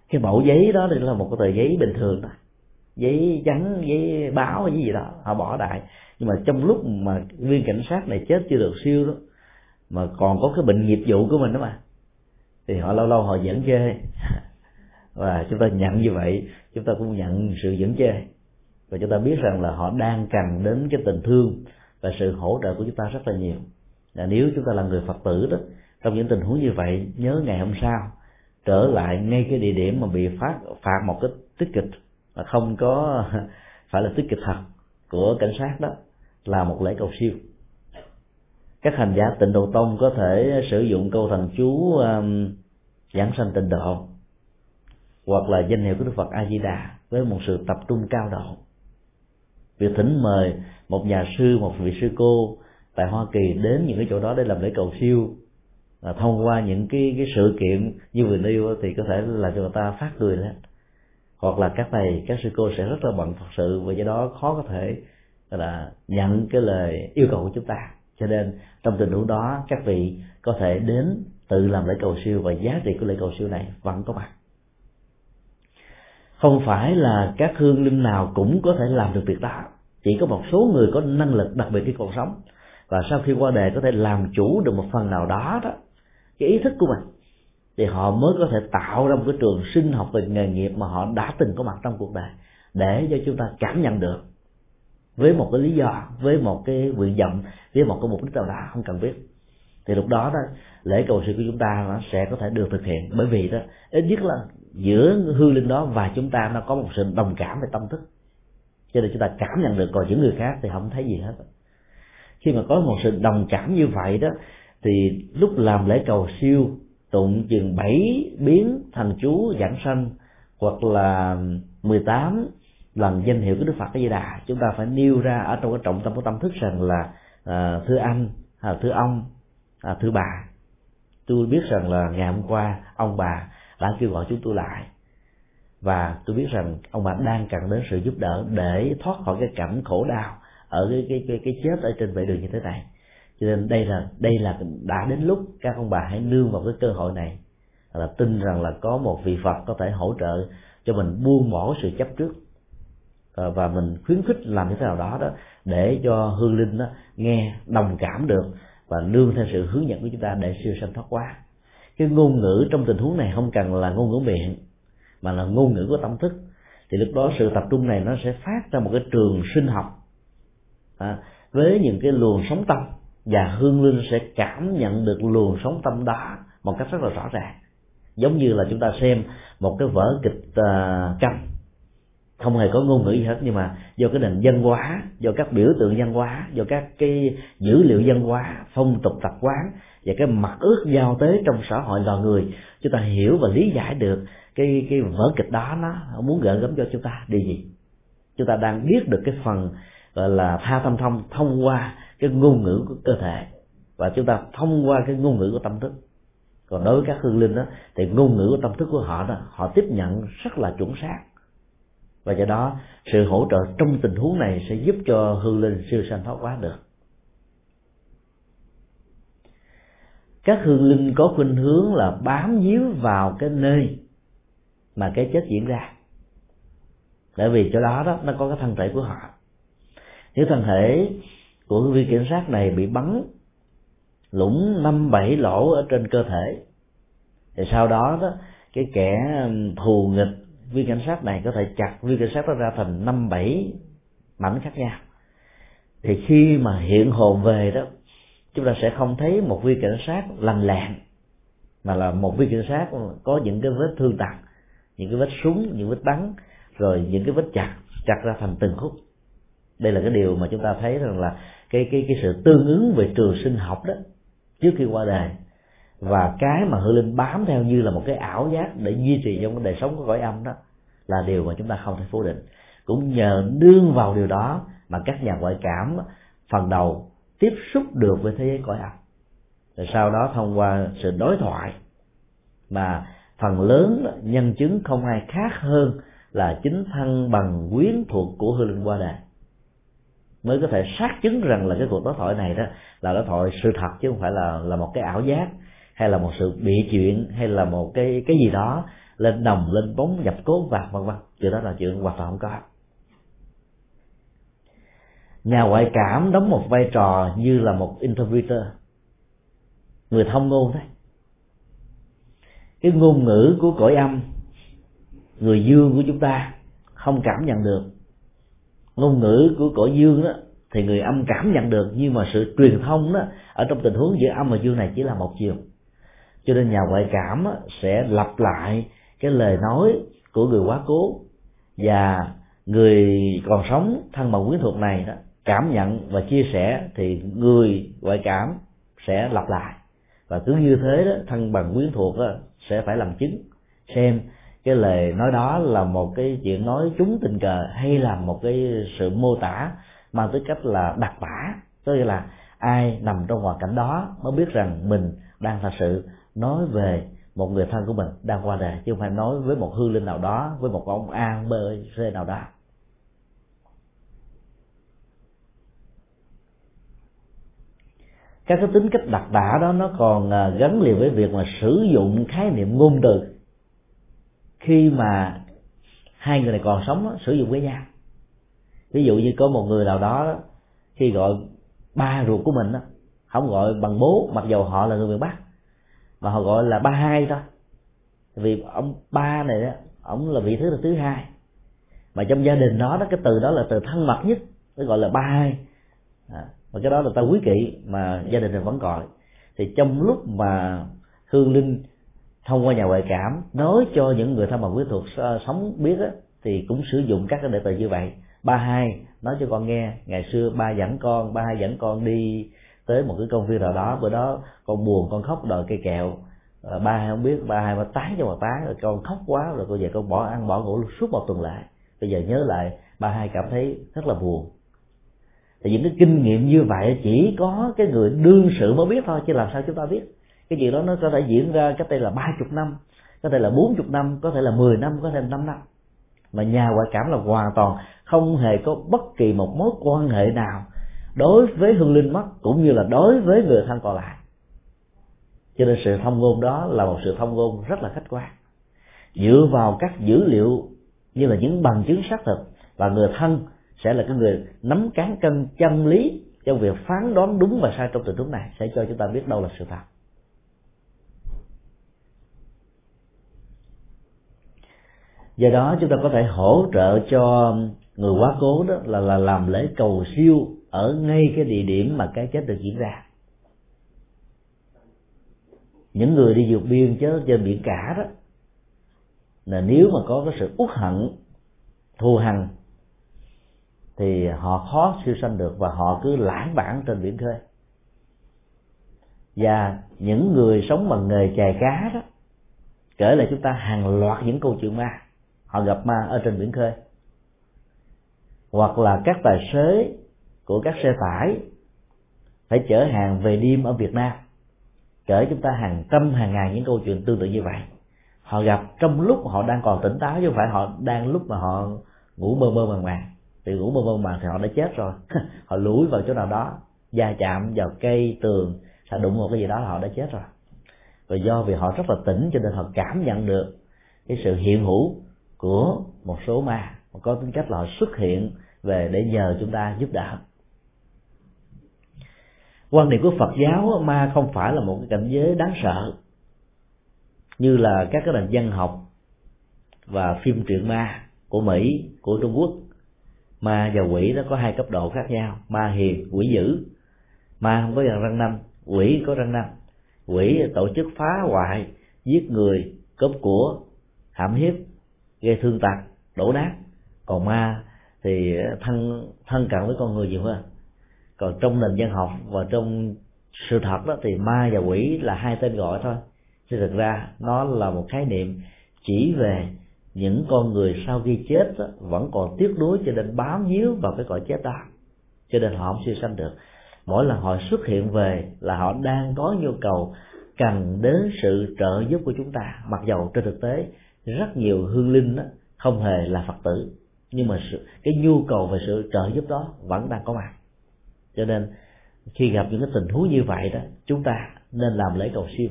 Cái mẫu giấy đó thì là một cái tờ giấy bình thường đó. Giấy trắng giấy báo hay gì đó họ bỏ đại nhưng mà trong lúc mà viên cảnh sát này chết chưa được siêu đó mà còn có cái bệnh nghiệp vụ của mình đó mà thì họ lâu lâu họ dẫn chê. Và chúng ta nhận như vậy, chúng ta cũng nhận sự dẫn chê. Và chúng ta biết rằng là họ đang cần đến cái tình thương và sự hỗ trợ của chúng ta rất là nhiều. Là nếu chúng ta là người phật tử đó, trong những tình huống như vậy, nhớ ngày hôm sau, trở lại ngay cái địa điểm mà bị phát phạt một cái tích kịch mà không có, phải là tích kịch thật của cảnh sát đó, là một lễ cầu siêu các hành giả tịnh độ tông có thể sử dụng câu thần chú um, giảng sanh tịnh độ hoặc là danh hiệu của đức phật a di đà với một sự tập trung cao độ. Việc thỉnh mời một nhà sư một vị sư cô tại hoa kỳ đến những cái chỗ đó để làm lễ cầu siêu và thông qua những cái cái sự kiện như vừa nêu thì có thể là cho người ta phát cười lên. Hoặc là các thầy các sư cô sẽ rất là bận thật sự và do đó khó có thể là nhận cái lời yêu cầu của chúng ta cho nên, trong tình huống đó, các vị có thể đến tự làm lễ cầu siêu và giá trị của lễ cầu siêu này vẫn có mặt. Không phải là các hương linh nào cũng có thể làm được việc đó. Chỉ có một số người có năng lực đặc biệt khi còn sống. Và sau khi qua đề có thể làm chủ được một phần nào đó đó, cái ý thức của mình, thì họ mới có thể tạo ra một cái trường sinh học về nghề nghiệp mà họ đã từng có mặt trong cuộc đời để cho chúng ta cảm nhận được với một cái lý do, với một cái nguyện vọng, với một cái mục đích nào đó không cần biết. Thì lúc đó đó, lễ cầu siêu của chúng ta nó sẽ có thể được thực hiện. Bởi vì đó, ít nhất là giữa hư linh đó và chúng ta nó có một sự đồng cảm về tâm thức. Cho nên chúng ta cảm nhận được, còn những người khác thì không thấy gì hết. Khi mà có một sự đồng cảm như vậy đó, thì lúc làm lễ cầu siêu, tụng chừng bảy biến thành chú giảng sanh, hoặc là 18 lần danh hiệu của Đức Phật A Di Đà chúng ta phải nêu ra ở trong cái trọng tâm của tâm thức rằng là à, thưa anh à, thưa ông à, thưa bà. Tôi biết rằng là ngày hôm qua ông bà đã kêu gọi chúng tôi lại. Và tôi biết rằng ông bà đang cần đến sự giúp đỡ để thoát khỏi cái cảnh khổ đau ở cái cái cái, cái chết ở trên vệ đường như thế này. Cho nên đây là đây là đã đến lúc các ông bà hãy nương vào cái cơ hội này. Là tin rằng là có một vị phật có thể hỗ trợ cho mình buông bỏ sự chấp trước. Ờ, và mình khuyến khích làm như thế nào đó đó để cho hương linh đó nghe đồng cảm được và nương theo sự hướng dẫn của chúng ta để siêu sanh thoát quá cái ngôn ngữ trong tình huống này không cần là ngôn ngữ miệng mà là ngôn ngữ của tâm thức. Thì lúc đó sự tập trung này nó sẽ phát ra một cái trường sinh học à, với những cái luồng sống tâm. Và hương linh sẽ cảm nhận được luồng sống tâm đó một cách rất là rõ ràng. Giống như là chúng ta xem một cái vở kịch à, uh, câm không hề có ngôn ngữ gì hết, nhưng mà do cái nền văn hóa, do các biểu tượng văn hóa, do các cái dữ liệu văn hóa, phong tục tập quán và cái mặt ước giao tế trong xã hội loài người, chúng ta hiểu và lý giải được cái cái vở kịch đó, nó muốn gợi gắm cho chúng ta điều gì? Chúng ta đang biết được cái phần, gọi là, tha tâm thông thông qua cái ngôn ngữ của cơ thể và chúng ta thông qua cái ngôn ngữ của tâm thức. Còn đối với các hương linh đó, thì ngôn ngữ của tâm thức của họ đó, họ tiếp nhận rất là chuẩn xác và do đó, sự hỗ trợ trong tình huống này sẽ giúp cho hương linh siêu sanh thoát quá được. Các hương linh có khuynh hướng là bám víu vào cái nơi mà cái chết diễn ra. Bởi vì chỗ đó đó, nó có cái thân thể của họ. Nếu thân thể của viên kiểm sát này bị bắn lũng năm bảy lỗ ở trên cơ thể, thì sau đó đó, cái kẻ thù nghịch viên cảnh sát này có thể chặt viên cảnh sát đó ra thành năm bảy mảnh khác nhau. Thì khi mà hiện hồn về đó, chúng ta sẽ không thấy một viên cảnh sát lành lẹn mà là một viên cảnh sát có những cái vết thương tàn, những cái vết súng, những vết bắn, rồi những cái vết chặt chặt ra thành từng khúc. Đây là cái điều mà chúng ta thấy rằng là cái cái cái sự tương ứng về trường sinh học đó trước khi qua đời và cái mà hư linh bám theo như là một cái ảo giác để duy trì trong cái đời sống của cõi âm đó, là điều mà chúng ta không thể phủ định. Cũng nhờ đương vào điều đó mà các nhà ngoại cảm phần đầu tiếp xúc được với thế giới cõi âm. Rồi sau đó thông qua sự đối thoại mà phần lớn nhân chứng không ai khác hơn là chính thân bằng quyến thuộc của hư linh qua đời mới có thể xác chứng rằng là cái cuộc đối thoại này đó là đối thoại sự thật chứ không phải là là một cái ảo giác hay là một sự bị chuyện, hay là một cái cái gì đó, lên đồng lên bóng nhập cốt và vân vân. Chuyện đó là chuyện hoàn toàn không có. Nhà ngoại cảm đóng một vai trò như là một interpreter. Người thông ngôn đấy. Cái ngôn ngữ của cõi âm, người dương của chúng ta, không cảm nhận được. Ngôn ngữ của cõi dương đó, thì người âm cảm nhận được, nhưng mà sự truyền thông đó, ở trong tình huống giữa âm và dương này chỉ là một chiều cho nên nhà ngoại cảm sẽ lặp lại cái lời nói của người quá cố. Và người còn sống thân bằng quyến thuộc này đó cảm nhận và chia sẻ thì người ngoại cảm sẽ lặp lại. Và cứ như thế đó thân bằng quyến thuộc đó, sẽ phải làm chứng. Xem cái lời nói đó là một cái chuyện nói trúng tình cờ hay là một cái sự mô tả mang tính cách là đặc tả tức là ai nằm trong hoàn cảnh đó mới biết rằng mình đang thật sự nói về một người thân của mình đang qua đời chứ không phải nói với một hư linh nào đó với một ông a b c nào đó. Các cái tính cách đặc tả đó nó còn à, gắn liền với việc mà sử dụng khái niệm ngôn từ. Khi mà hai người này còn sống đó, sử dụng với nhau. Ví dụ như có một người nào đó khi gọi ba ruột của mình đó, không gọi bằng bố mặc dầu họ là người miền bắc mà họ gọi là ba hai thôi. Vì ông ba này đó ông là vị thứ là thứ hai. Mà trong gia đình đó, đó cái từ đó là từ thân mật nhất nó gọi là ba hai. À, và cái đó là ta quý kỵ mà gia đình mình vẫn gọi thì trong lúc mà hương linh thông qua nhà ngoại cảm nói cho những người thân bằng quý thuộc à, sống biết á, thì cũng sử dụng các cái đề từ như vậy. Ba hai nói cho con nghe ngày xưa ba dẫn con ba hai dẫn con đi tới một cái công viên nào đó bữa đó con buồn con khóc đòi cây kẹo. À, ba hai không biết ba hai mà tán cho bà tán rồi con khóc quá rồi cô về con bỏ ăn bỏ ngủ suốt một tuần lại. Bây giờ nhớ lại ba hai cảm thấy rất là buồn. Thì những cái kinh nghiệm như vậy chỉ có cái người đương sự mới biết thôi chứ làm sao chúng ta biết? Cái chuyện đó nó có thể diễn ra cách đây là ba chục năm có thể là bốn chục năm có thể là mười năm có thể là năm năm. Mà nhà ngoại cảm là hoàn toàn không hề có bất kỳ một mối quan hệ nào đối với hương linh mất cũng như là đối với người thân còn lại. Cho nên sự thông ngôn đó là một sự thông ngôn rất là khách quan. Dựa vào các dữ liệu như là những bằng chứng xác thực và người thân sẽ là cái người nắm cán cân chân lý trong việc phán đoán đúng và sai trong tình huống này sẽ cho chúng ta biết đâu là sự thật. Do đó chúng ta có thể hỗ trợ cho người quá cố đó là là làm lễ cầu siêu ở ngay cái địa điểm mà cái chết được diễn ra. Những người đi vượt biên chết trên biển cả đó, là nếu mà có cái sự uất hận, thù hằn, thì họ khó siêu sanh được và họ cứ lãng bản trên biển khơi. Và những người sống bằng nghề chài cá đó, kể lại chúng ta hàng loạt những câu chuyện ma, họ gặp ma ở trên biển khơi. Hoặc là các tài xế của các xe tải phải chở hàng về đêm ở Việt Nam. Kể chúng ta hàng trăm, hàng ngàn những câu chuyện tương tự như vậy. Họ gặp trong lúc họ đang còn tỉnh táo, chứ không phải họ đang lúc mà họ ngủ mơ mơ màng màng. Thì ngủ mơ mơ màng thì họ đã chết rồi. Họ lủi vào chỗ nào đó da chạm vào cây, tường sẽ đụng một cái gì đó là họ đã chết rồi. Và do vì họ rất là tỉnh cho nên họ cảm nhận được cái sự hiện hữu của một số ma. Có tính cách là họ xuất hiện về để nhờ chúng ta giúp đỡ quan niệm của Phật giáo ma không phải là một cái cảnh giới đáng sợ, như là các cái nền văn học và phim truyện ma của Mỹ, của Trung Quốc. Ma và quỷ nó có hai cấp độ khác nhau. Ma hiền, quỷ dữ. Ma không có răng nanh quỷ có răng nanh quỷ tổ chức phá hoại, giết người, cướp của, hãm hiếp, gây thương tật đổ nát. Còn ma thì thân thân cận với con người nhiều hơn còn trong nền văn học và trong sự thật đó thì ma và quỷ là hai tên gọi thôi. Chứ thực ra nó là một khái niệm chỉ về những con người sau khi chết đó, vẫn còn tiếc nuối cho nên bám víu vào cái cõi chết đó. Cho nên họ không siêu sanh được. Mỗi lần họ xuất hiện về là họ đang có nhu cầu cần đến sự trợ giúp của chúng ta. Mặc dầu trên thực tế rất nhiều hương linh đó, không hề là phật tử nhưng mà sự, cái nhu cầu về sự trợ giúp đó vẫn đang có mặt cho nên khi gặp những cái tình huống như vậy đó, chúng ta nên làm lễ cầu siêu.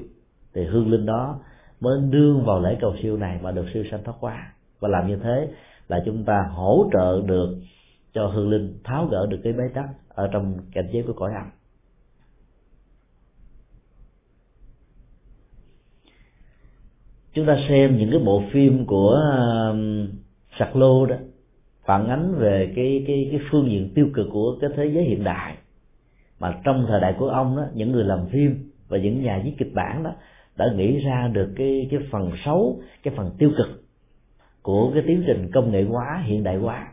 Thì hương linh đó mới đương vào lễ cầu siêu này và được siêu sanh thoát qua và làm như thế là chúng ta hỗ trợ được cho hương linh tháo gỡ được cái bế tắc ở trong cảnh giới của cõi âm chúng ta xem những cái bộ phim của um, sạc lô đó phản ánh về cái cái cái phương diện tiêu cực của cái thế giới hiện đại. Mà trong thời đại của ông đó, những người làm phim và những nhà viết kịch bản đó đã nghĩ ra được cái cái phần xấu, cái phần tiêu cực của cái tiến trình công nghệ hóa, hiện đại hóa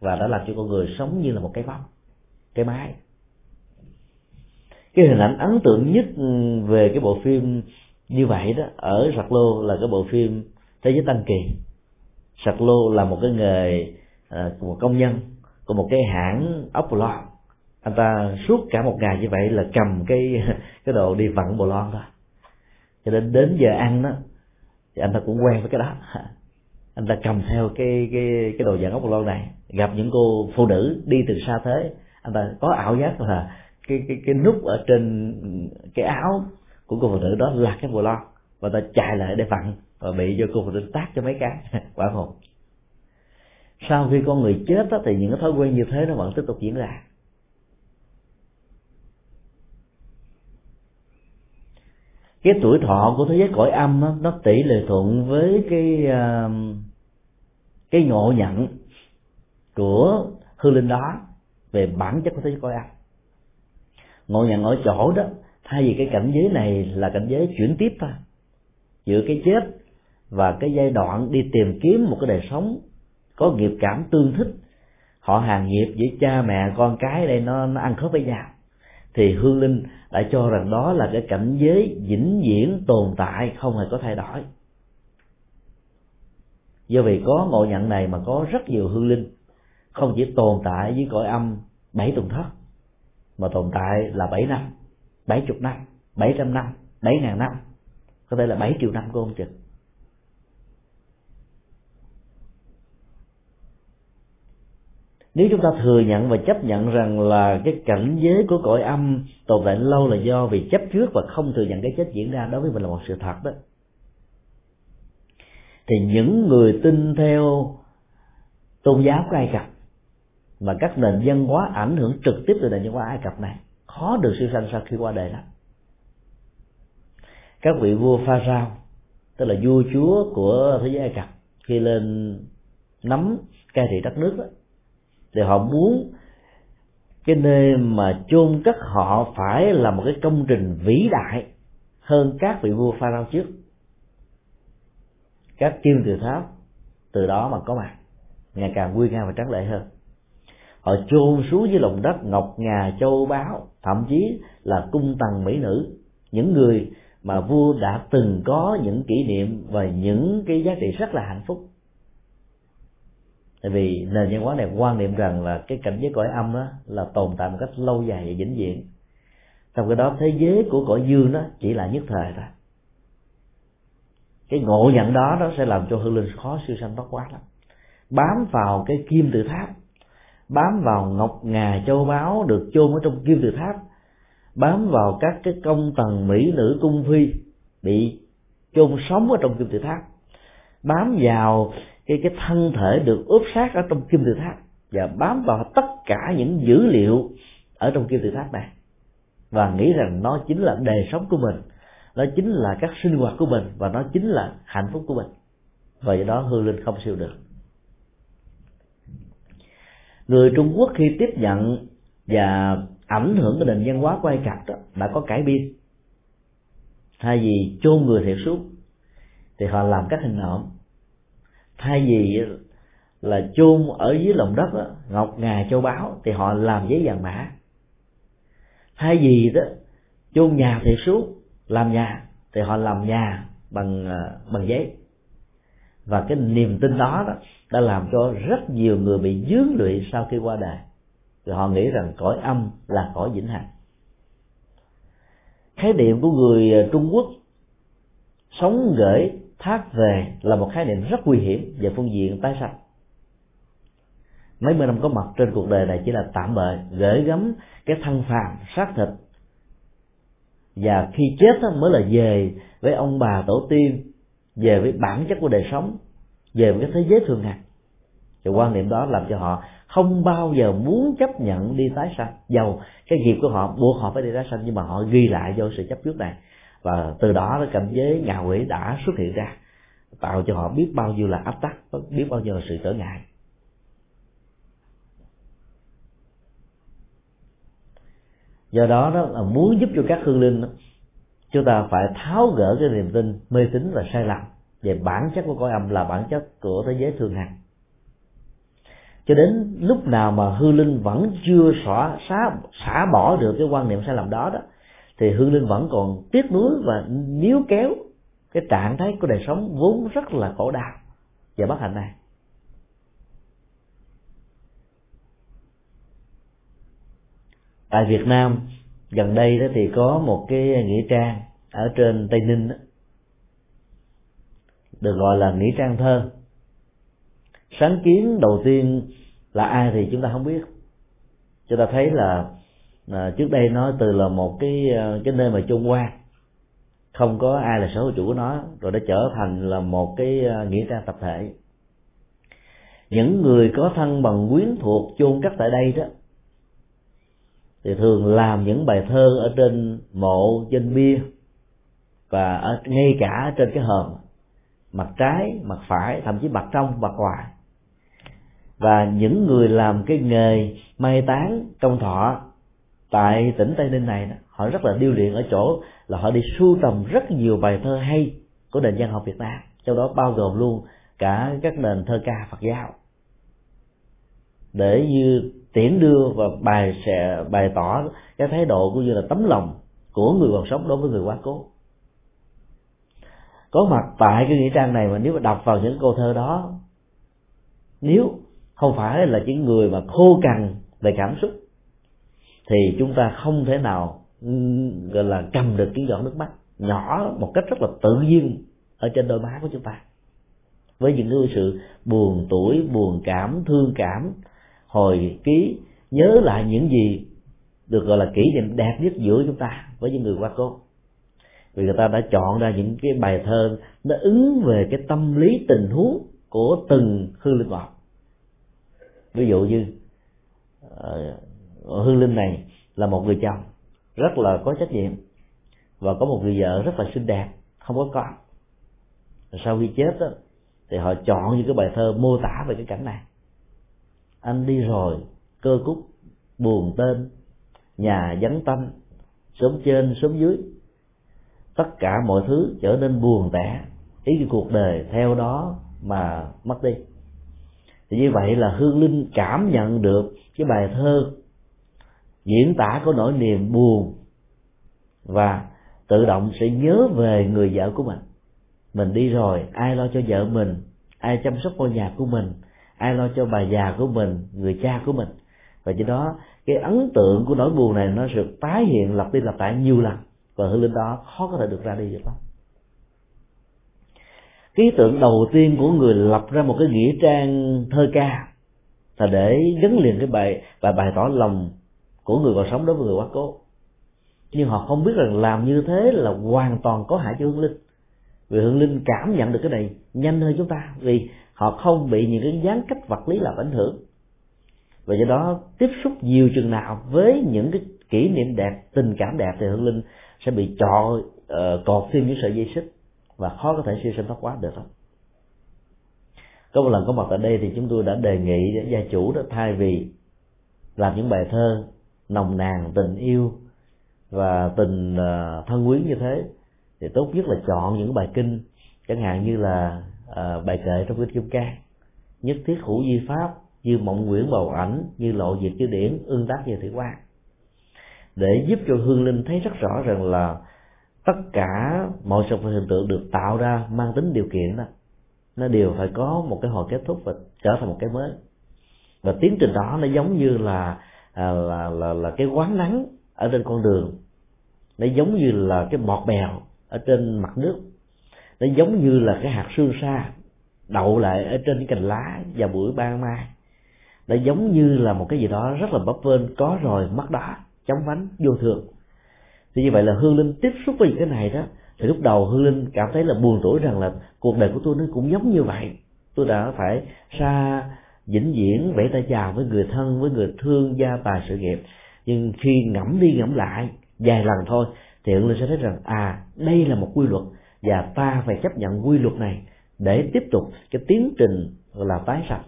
và đã làm cho con người sống như là một cái bóng, cái máy. Cái hình ảnh ấn tượng nhất ừ, về cái bộ phim như vậy đó ở sạc lô là cái bộ phim thế giới tăng kỳ. Sạc lô là một cái nghề À, của một công nhân, của một cái hãng ốc bồ lon. Anh ta suốt cả một ngày như vậy là cầm cái cái đồ đi vặn bồ lon thôi. Cho nên đến giờ ăn đó, thì anh ta cũng quen với cái đó. Anh ta cầm theo cái cái cái đồ dạng ốc bồ lon này, gặp những cô phụ nữ đi từ xa thế anh ta có ảo giác là cái cái cái nút ở trên cái áo của cô phụ nữ đó là cái bồ lon. Và ta chạy lại để vặn và bị cho cô phụ nữ tát cho mấy cái. Quả hồn sau khi con người chết đó, thì những cái thói quen như thế nó vẫn tiếp tục diễn ra. Cái tuổi thọ của thế giới cõi âm đó, nó tỷ lệ thuận với cái à, cái ngộ nhận của hư linh đó về bản chất của thế giới cõi âm. Ngộ nhận ở chỗ đó thay vì cái cảnh giới này là cảnh giới chuyển tiếp thôi giữa cái chết và cái giai đoạn đi tìm kiếm một cái đời sống có nghiệp cảm tương thích. Họ hàng nghiệp với cha mẹ, con cái đây, nó nó ăn khớp với nhau. Thì hương linh lại cho rằng đó là cái cảnh giới vĩnh viễn tồn tại, không hề có thay đổi. Do vì có ngộ nhận này mà có rất nhiều hương linh không chỉ tồn tại với cõi âm bảy tuần thất, mà tồn tại là bảy năm, bảy chục năm, bảy trăm năm, bảy ngàn năm. Có thể là bảy triệu năm của ông chừng nếu chúng ta thừa nhận và chấp nhận rằng là cái cảnh giới của cõi âm tồn tại lâu là do vì chấp trước và không thừa nhận cái chết diễn ra đối với mình là một sự thật đó. Thì những người tin theo tôn giáo của ai cập mà các nền văn hóa ảnh hưởng trực tiếp từ nền văn hóa ai cập này khó được siêu sanh sau khi qua đời lắm. Các vị vua pha rao tức là vua chúa của thế giới ai cập khi lên nắm cai trị đất nước đó, thì họ muốn cái nơi mà chôn cất họ phải là một cái công trình vĩ đại hơn các vị vua pharaoh trước. Các kim tự tháp từ đó mà có mặt, ngày càng nguy nga và trắng lệ hơn. Họ chôn xuống dưới lòng đất ngọc ngà, châu báu, thậm chí là cung tầng mỹ nữ, những người mà vua đã từng có những kỷ niệm và những cái giá trị rất là hạnh phúc tại vì nền văn hóa này quan niệm rằng là cái cảnh giới cõi âm đó là tồn tại một cách lâu dài và vĩnh viễn. Trong cái đó, thế giới của cõi dương đó chỉ là nhất thời thôi. Cái ngộ nhận đó nó sẽ làm cho hương linh khó siêu sanh thoát quá lắm. Bám vào cái kim tự tháp, bám vào ngọc ngà châu báu được chôn ở trong kim tự tháp, bám vào các cái công tầng mỹ nữ cung phi bị chôn sống ở trong kim tự tháp, bám vào cái cái thân thể được ướp sát ở trong kim tự tháp và bám vào tất cả những dữ liệu ở trong kim tự tháp này. Và nghĩ rằng nó chính là đời sống của mình, nó chính là các sinh hoạt của mình và nó chính là hạnh phúc của mình. Và do đó hư linh không siêu được. Người trung quốc khi tiếp nhận và ảnh hưởng cái nền văn hóa của ai cập đó đã có cải biên. Thay vì chôn người thiệt xuống, thì họ làm các hình nộm thay vì là chôn ở dưới lòng đất đó, ngọc ngà châu báu thì họ làm giấy vàng mã. Thay vì đó chôn nhà thì suốt làm nhà thì họ làm nhà bằng à, bằng giấy. Và cái niềm tin đó, đó đã làm cho rất nhiều người bị dướng lụy sau khi qua đời. Rồi họ nghĩ rằng cõi âm là cõi vĩnh hằng. Khái niệm của người trung quốc sống gửi thác về là một khái niệm rất nguy hiểm về phương diện tái sanh. Mấy mươi năm có mặt trên cuộc đời này chỉ là tạm bợ, gửi gắm cái thân phàm xác thịt. Và khi chết mới là về với ông bà tổ tiên, về với bản chất của đời sống, về với cái thế giới thường ngày. Thì quan niệm đó làm cho họ không bao giờ muốn chấp nhận đi tái sanh. Dầu cái nghiệp của họ buộc họ phải đi tái sanh, nhưng mà họ ghi lại do sự chấp trước này và từ đó cái cảnh giới ngạ quỷ đã xuất hiện ra tạo cho họ biết bao nhiêu là áp tắc biết bao nhiêu là sự trở ngại. Do đó đó là muốn giúp cho các hương linh đó, chúng ta phải tháo gỡ cái niềm tin mê tín và sai lầm về bản chất của cõi âm là bản chất của thế giới thường hằng. Cho đến lúc nào mà hư linh vẫn chưa xóa xá xả bỏ được cái quan niệm sai lầm đó đó thì hương linh vẫn còn tiếc nuối và níu kéo cái trạng thái của đời sống vốn rất là khổ đau và bất hạnh này. Tại Việt Nam gần đây đó thì có một cái nghĩa trang ở trên Tây Ninh đó, được gọi là nghĩa trang thơ. Sáng kiến đầu tiên là ai thì chúng ta không biết. Chúng ta thấy là à, trước đây nó từ là một cái ờ, cái nơi mà chung qua không có ai là sở hữu chủ của nó rồi đã trở thành là một cái ờ, nghĩa trang tập thể. Những người có thân bằng quyến thuộc chôn cất tại đây đó thì thường làm những bài thơ ở trên mộ trên bia và ở ngay cả trên cái hòm mặt trái mặt phải thậm chí mặt trong mặt ngoài. Và những người làm cái nghề mai táng công thọ tại tỉnh tây ninh này họ rất là điêu luyện ở chỗ là họ đi sưu tầm rất nhiều bài thơ hay của nền văn học việt nam, trong đó bao gồm luôn cả các nền thơ ca phật giáo. Để như tiễn đưa và bài sẽ bày tỏ cái thái độ cũng như là tấm lòng của người còn sống đối với người quá cố. Có mặt tại cái nghĩa trang này mà nếu mà đọc vào những câu thơ đó, nếu không phải là những người mà khô cằn về cảm xúc thì chúng ta không thể nào gọi là cầm được cái giọt nước mắt nhỏ một cách rất là tự nhiên ở trên đôi má của chúng ta. Với những cái sự buồn tuổi, buồn cảm, thương cảm, hồi ký, nhớ lại những gì được gọi là kỷ niệm đẹp nhất giữa chúng ta với những người qua cố. Vì người ta đã chọn ra những cái bài thơ nó ứng về cái tâm lý tình huống của từng hư linh ngọt ví dụ như ờ, Ờ, hương linh này là một người chồng rất là có trách nhiệm. Và có một người vợ rất là xinh đẹp không có con. Sau khi chết đó, thì họ chọn những cái bài thơ mô tả về cái cảnh này. Anh đi rồi cơ cúc buồn tên nhà vắng tâm sớm trên sớm dưới. Tất cả mọi thứ trở nên buồn tẻ ý cái cuộc đời theo đó mà mất đi. Thì như vậy là hương linh cảm nhận được cái bài thơ diễn tả có nỗi niềm buồn và tự động sẽ nhớ về người vợ của mình. Mình đi rồi, ai lo cho vợ mình? Ai chăm sóc ngôi nhà của mình? Ai lo cho bà già của mình, người cha của mình? Và do đó, cái ấn tượng của nỗi buồn này nó được tái hiện lặp đi lặp lại nhiều lần. Và hương linh đó khó có thể được ra đi được lắm. Cái ý tưởng đầu tiên của người lập ra một cái nghĩa trang thơ ca là để gắn liền cái bài, và bài tỏ lòng của người còn sống đối với người quá cố. Nhưng họ không biết rằng làm như thế là hoàn toàn có hại cho hương linh. Vì hương linh cảm nhận được cái này nhanh hơn chúng ta vì họ không bị những cái gián cách vật lý làm ảnh hưởng. Và do đó tiếp xúc nhiều chừng nào với những cái kỷ niệm đẹp tình cảm đẹp thì hương linh sẽ bị trọ uh, ờ, cột thêm những sợi dây xích và khó có thể siêu sinh thoát quá được thôi có một lần có mặt tại đây thì chúng tôi đã đề nghị gia chủ đó thay vì làm những bài thơ nồng nàn tình yêu và tình ờ, thân quyến như thế thì tốt nhất là chọn những bài kinh chẳng hạn như là à, bài kệ trong kinh kim cang nhất thiết hữu di pháp như mộng nguyễn bầu ảnh như lộ diệt chữ điển ương tác như thủy quan để giúp cho hương linh thấy rất rõ rằng là tất cả mọi sự vật hiện tượng được tạo ra mang tính điều kiện đó nó đều phải có một cái hồi kết thúc và trở thành một cái mới. Và tiến trình đó nó giống như là à, là là là cái quán nắng ở trên con đường. Nó giống như là cái bọt bèo ở trên mặt nước. Nó giống như là cái hạt sương sa đậu lại ở trên cái cành lá vào buổi ban mai. Nó giống như là một cái gì đó rất là bấp bênh có rồi mất đó chóng vánh vô thường. Thì như vậy là hương linh tiếp xúc với những cái này đó thì lúc đầu hương linh cảm thấy là buồn tuổi rằng là cuộc đời của tôi nó cũng giống như vậy. Tôi đã phải xa vĩnh viễn vẫy tay chào với người thân, với người thương gia tài sự nghiệp. Nhưng khi ngẫm đi ngẫm lại vài lần thôi, thì hương linh sẽ thấy rằng à đây là một quy luật và ta phải chấp nhận quy luật này để tiếp tục cái tiến trình là tái sạch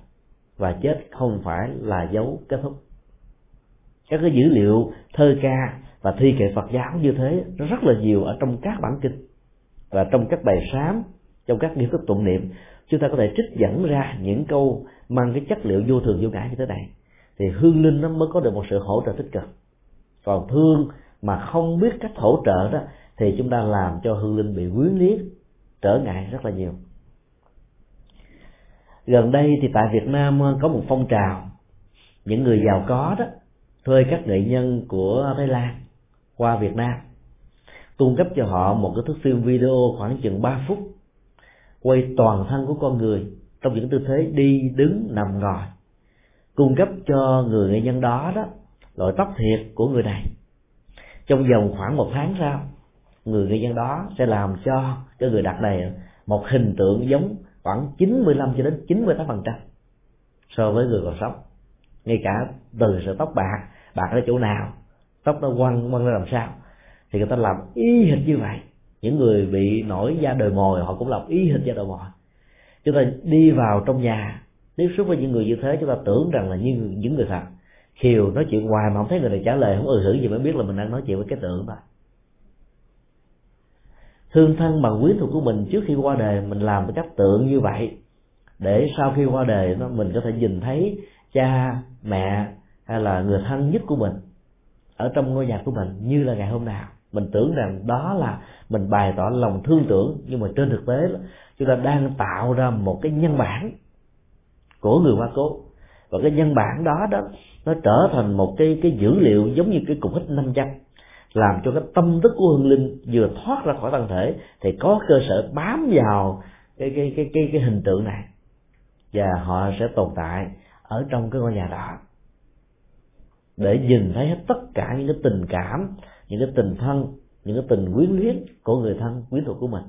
và chết không phải là dấu kết thúc. Các cái dữ liệu, thơ ca và thi kệ Phật giáo như thế, nó rất là nhiều ở trong các bản kinh và trong các bài sám, trong các nghi thức tụng niệm. Chúng ta có thể trích dẫn ra những câu mang cái chất liệu vô thường vô ngã như thế này, thì hương linh nó mới có được một sự hỗ trợ tích cực. Còn thương mà không biết cách hỗ trợ đó, thì chúng ta làm cho hương linh bị quyến liếc trở ngại rất là nhiều. Gần đây thì tại Việt Nam ờ, có một phong trào, những người giàu có đó, thuê các nghệ nhân của Thái Lan qua Việt Nam, cung cấp cho họ một cái thước phim video khoảng chừng 3 phút, quay toàn thân của con người trong những tư thế đi đứng nằm ngồi, cung cấp cho người nghệ nhân đó đó loại tóc thiệt của người này. Trong vòng khoảng một tháng sau, người nghệ nhân đó sẽ làm cho cái người đặt này một hình tượng giống khoảng 95 cho đến 98 phần trăm so với người còn sống. Ngay cả từ sợi tóc bạc bạc ở chỗ nào, tóc nó quăng quăng ra làm sao, thì người ta làm y hệt như vậy. Những người bị nổi da đời mồi, họ cũng làm y hệt da đời mồi chúng ta đi vào trong nhà. Tiếp xúc với những người như thế, chúng ta tưởng rằng là như những người thật. Khiều nói chuyện hoài mà không thấy người này trả lời, không ừ hử gì mới biết là mình đang nói chuyện với cái tượng mà. Thương thân bằng quyến thuộc của mình trước khi qua đời, mình làm với cách tượng như vậy. Để sau khi qua đời, nó mình có thể nhìn thấy cha, mẹ hay là người thân nhất của mình ở trong ngôi nhà của mình như là ngày hôm nào. Mình tưởng rằng đó là mình bày tỏ lòng thương tưởng, nhưng mà trên thực tế chúng ta đang tạo ra một cái nhân bản của người hoa cố. Và cái nhân bản đó đó nó trở thành một cái cái dữ liệu giống như cái cục hít 500 làm cho cái tâm thức của hương linh vừa thoát ra khỏi thân thể thì có cơ sở bám vào cái cái cái cái, cái hình tượng này. Và họ sẽ tồn tại ở trong cái ngôi nhà đó. Để nhìn thấy hết tất cả những cái tình cảm những cái tình thân những cái tình quyến luyến của người thân quyến thuộc của mình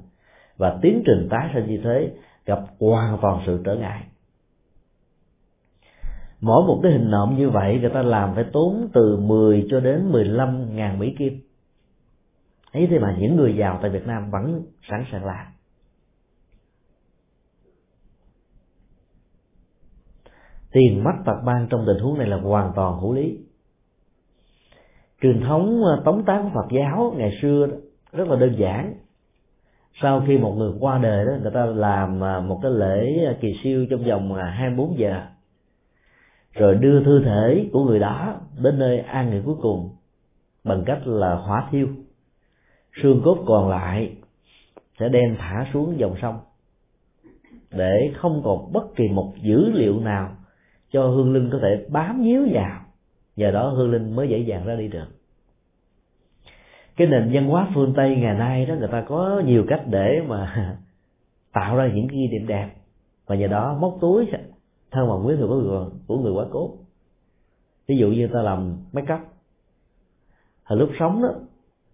và tiến trình tái sinh như thế gặp hoàn toàn sự trở ngại. Mỗi một cái hình nộm như vậy, người ta làm phải tốn từ 10 cho đến 15 ngàn Mỹ Kim. Ấy thế mà những người giàu tại Việt Nam vẫn sẵn sàng làm. Tiền mất tật ban trong tình huống này là hoàn toàn hữu lý. Truyền thống ờ, tống tán Phật giáo ngày xưa rất là đơn giản sau khi một người qua đời đó, người ta làm à, một cái lễ à, kỳ siêu trong vòng à, 24 giờ. Rồi đưa thư thể của người đó đến nơi an nghỉ cuối cùng bằng cách là hỏa thiêu. Xương cốt còn lại sẽ đem thả xuống dòng sông để không còn bất kỳ một dữ liệu nào cho hương linh có thể bám víu vào. Nhờ đó hương linh mới dễ dàng ra đi được cái nền văn hóa phương tây ngày nay đó người ta có nhiều cách để mà tạo ra những ghi điểm đẹp. Và nhờ đó móc túi thân bằng quyến thuộc của người, của người quá cố ví dụ như ta làm make up hồi lúc sống đó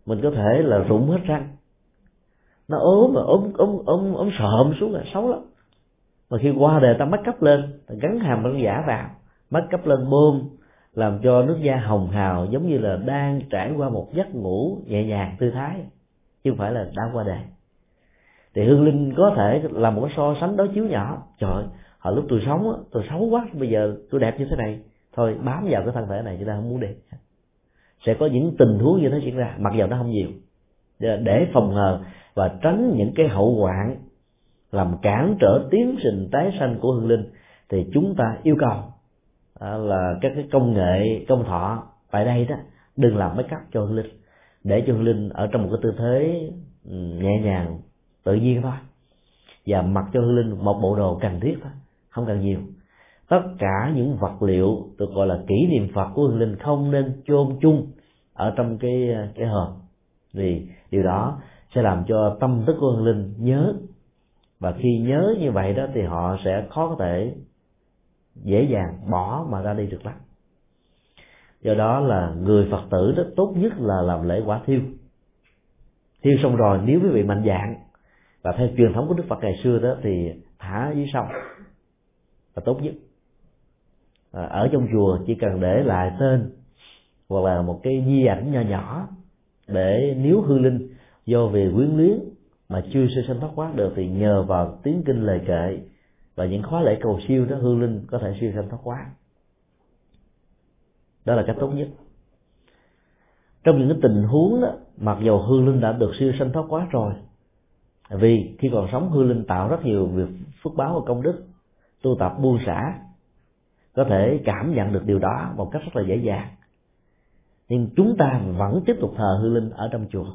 mình có thể là rụng hết răng. Nó ốm mà ốm ốm ốm ốm sợm xuống là xấu lắm. Mà khi qua đời ta make cấp lên ta gắn hàm răng giả vào make cấp lên bơm làm cho nước da hồng hào, giống như là đang trải qua một giấc ngủ nhẹ nhàng tư thái, chứ không phải là đã qua đời. Thì hương linh có thể là một cái so sánh đối chiếu nhỏ. Trời hồi lúc tôi sống tôi xấu quá, bây giờ tôi đẹp như thế này. Thôi, bám vào cái thân thể này chúng ta không muốn đi sẽ có những tình huống như thế diễn ra, mặc dầu nó không nhiều. Để phòng ngừa và tránh những cái hậu hoạn, làm cản trở tiến trình tái sanh của hương linh, thì chúng ta yêu cầu là các cái công nghệ, công thọ tại đây đó, đừng làm mấy cắp cho hương linh. Để cho hương linh ở trong một cái tư thế ừ, nhẹ nhàng, tự nhiên thôi. Và mặc cho hương linh một bộ đồ cần thiết thôi, không cần nhiều. Tất cả những vật liệu được gọi là kỷ niệm phật của hương linh không nên chôn chung ở trong cái cái hòm vì điều đó sẽ làm cho tâm thức của hương linh nhớ. Và khi nhớ như vậy đó thì họ sẽ khó có thể dễ dàng bỏ mà ra đi được lắm. Do đó là người phật tử đó tốt nhất là làm lễ quả thiêu. Thiêu xong rồi nếu quý vị mạnh dạng và theo truyền thống của đức phật ngày xưa đó thì thả dưới sông là tốt nhất. À, ở trong chùa chỉ cần để lại tên hoặc là một cái di ảnh nhỏ nhỏ để nếu hư linh do về quyến luyến mà chưa sơ sanh thoát quá được thì nhờ vào tiếng kinh lời kệ và những khóa lễ cầu siêu đó hương linh có thể siêu sanh thoát quá đó là cách tốt nhất. Trong những cái tình huống đó, mặc dù hương linh đã được siêu sanh thoát quá rồi, vì khi còn sống hương linh tạo rất nhiều việc phước báo và công đức, tu tập buông xả, có thể cảm nhận được điều đó một cách rất là dễ dàng. Nhưng chúng ta vẫn tiếp tục thờ hương linh ở trong chùa.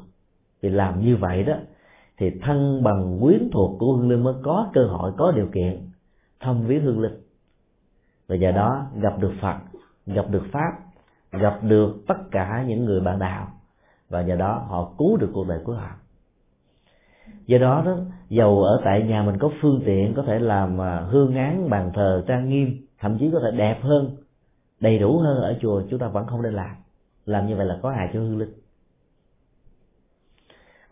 Vì làm như vậy đó, thì thân bằng quyến thuộc của hương linh mới có cơ hội, có điều kiện thăm viếng hương linh. Và nhờ đó gặp được phật, gặp được pháp, gặp được tất cả những người bạn đạo. Và nhờ đó họ cứu được cuộc đời của họ. Do đó đó, dầu ở tại nhà mình có phương tiện có thể làm à, hương án, bàn thờ, trang nghiêm, thậm chí có thể đẹp hơn, đầy đủ hơn ở chùa, chúng ta vẫn không nên làm. Làm như vậy là có hại cho hương linh.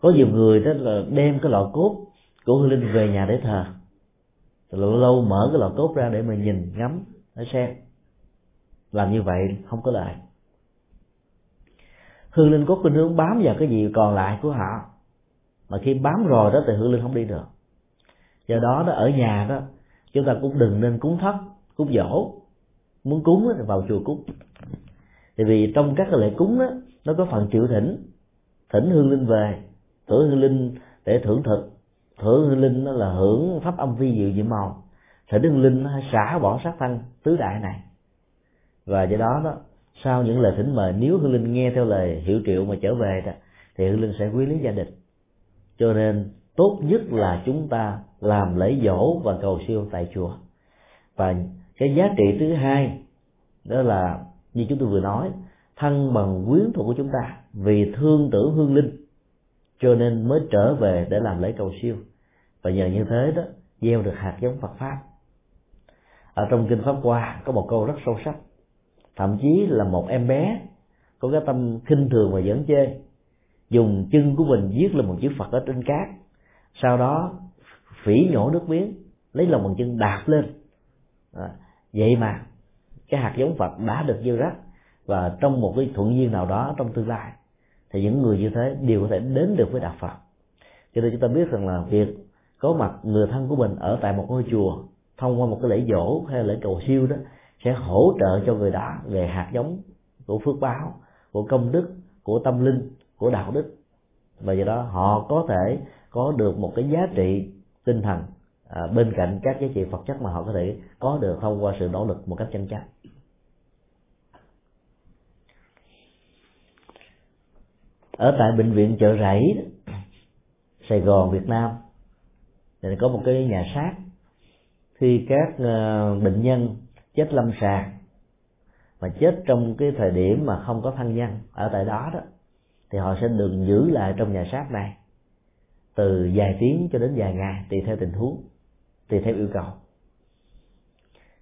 Có nhiều người đó là đem cái lọ cốt của hương linh về nhà để thờ lâu lâu mở cái lọ cốt ra để mà nhìn ngắm để xem. Làm như vậy không có lợi. Hương linh có khuynh hướng bám vào cái gì còn lại của họ. Mà khi bám rồi đó thì hương linh không đi được. Do đó đó, ở nhà đó, chúng ta cũng đừng nên cúng thất, cúng dỗ. Muốn cúng thì vào chùa cúng. Tại vì trong các cái lễ cúng đó nó có phần chịu thỉnh. Thỉnh hương linh về thưởng hương linh để thưởng thực thưởng linh đó là hưởng pháp âm vi diệu diệu màu. Sở đương linh nó xả bỏ sát thân tứ đại này. Và do đó đó, sau những lời thỉnh mời, nếu hương linh nghe theo lời hiệu triệu mà trở về đó, thì hương linh sẽ quý lý gia đình. Cho nên, tốt nhất là chúng ta làm lễ dỗ và cầu siêu tại chùa và cái giá trị thứ hai, đó là, như chúng tôi vừa nói, thân bằng quyến thuộc của chúng ta vì thương tưởng hương linh, cho nên mới trở về để làm lễ cầu siêu và nhờ như thế đó gieo được hạt giống Phật pháp. Ở trong kinh pháp hoa có một câu rất sâu sắc thậm chí là một em bé có cái tâm khinh thường và dẫn chê dùng chân của mình viết lên một chữ phật ở trên cát sau đó phỉ nhổ nước miếng lấy lòng bằng chân đạp lên. À, vậy mà cái hạt giống phật đã được gieo rắc và trong một cái thuận duyên nào đó trong tương lai thì những người như thế đều có thể đến được với đạo phật. Cho nên chúng ta biết rằng là việc có mặt người thân của mình ở tại một ngôi chùa thông qua một cái lễ dỗ hay lễ cầu siêu đó sẽ hỗ trợ cho người đó về hạt giống của phước báo của công đức của tâm linh của đạo đức. Và do đó họ có thể có được một cái giá trị tinh thần à, bên cạnh các giá trị vật chất mà họ có thể có được thông qua sự nỗ lực một cách chân chánh ở tại bệnh viện chợ rẫy Sài Gòn Việt Nam thì có một cái nhà xác. Khi các ờ, bệnh nhân chết lâm sàng mà chết trong cái thời điểm mà không có thân nhân ở tại đó đó thì họ sẽ được giữ lại trong nhà xác này từ vài tiếng cho đến vài ngày tùy theo tình huống tùy theo yêu cầu.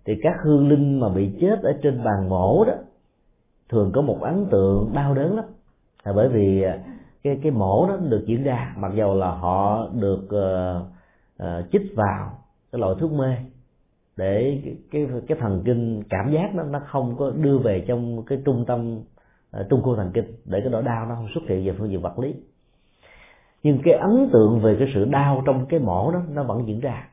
Thì các hương linh mà bị chết ở trên bàn mổ đó thường có một ấn tượng đau đớn lắm. Là bởi vì ờ, cái cái mổ đó được diễn ra mặc dầu là họ được uh, uh, chích vào cái loại thuốc mê để cái cái, cái thần kinh cảm giác nó nó không có đưa về trong cái trung tâm uh, trung khu thần kinh để cái nỗi đau nó không xuất hiện về phương diện vật lý. Nhưng cái ấn tượng về cái sự đau trong cái mổ đó nó vẫn diễn ra.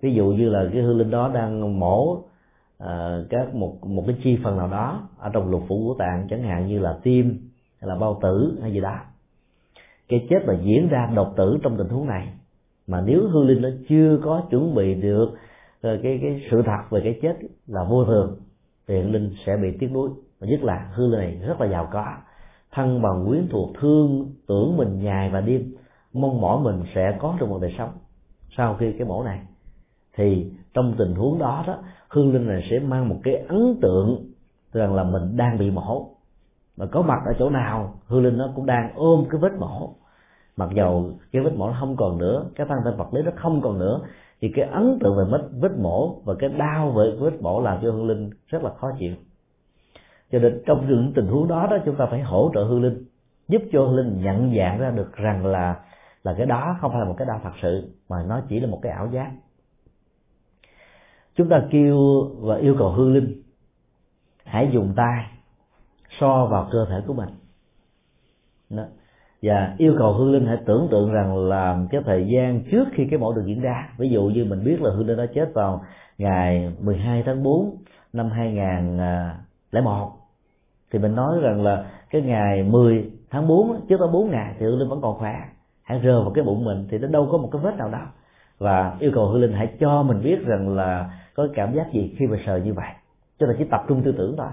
Ví dụ như là cái hương linh đó đang mổ uh, các một một cái chi phần nào đó ở trong lục phủ của tạng chẳng hạn như là tim hay là bao tử hay gì đó. Cái chết mà diễn ra độc tử trong tình huống này mà nếu hương linh nó chưa có chuẩn bị được ờ, cái cái sự thật về cái chết là vô thường, thì hương linh sẽ bị tiếc nuối. Và nhất là hương linh này rất là giàu có. Thân bằng quyến thuộc thương, tưởng mình nhài và đêm, mong mỏi mình sẽ có được một đời sống. Sau khi cái mổ này, thì trong tình huống đó đó hương linh này sẽ mang một cái ấn tượng rằng là mình đang bị mổ. Mà có mặt ở chỗ nào hương linh nó cũng đang ôm cái vết mổ mặc dầu cái vết mổ nó không còn nữa, cái thân thể vật lý nó không còn nữa, thì cái ấn tượng về vết vết mổ và cái đau về vết mổ làm cho hương linh rất là khó chịu. Cho nên trong những tình huống đó đó, chúng ta phải hỗ trợ hương linh, giúp cho hương linh nhận dạng ra được rằng là là cái đó không phải là một cái đau thật sự, mà nó chỉ là một cái ảo giác. Chúng ta kêu và yêu cầu hương linh, hãy dùng tay so vào cơ thể của mình. Đó và yêu cầu hương linh hãy tưởng tượng rằng là cái thời gian trước khi cái mẫu được diễn ra. Ví dụ như mình biết là hương linh đã chết vào ngày 12 tháng 4 năm 2001 thì mình nói rằng là cái ngày 10 tháng 4 trước đó 4 ngày thì hương linh vẫn còn khỏe. Hãy rờ vào cái bụng mình thì nó đâu có một cái vết nào đâu. Và yêu cầu hương linh hãy cho mình biết rằng là có cảm giác gì khi mà sờ như vậy. Cho ta chỉ tập trung tư tưởng thôi.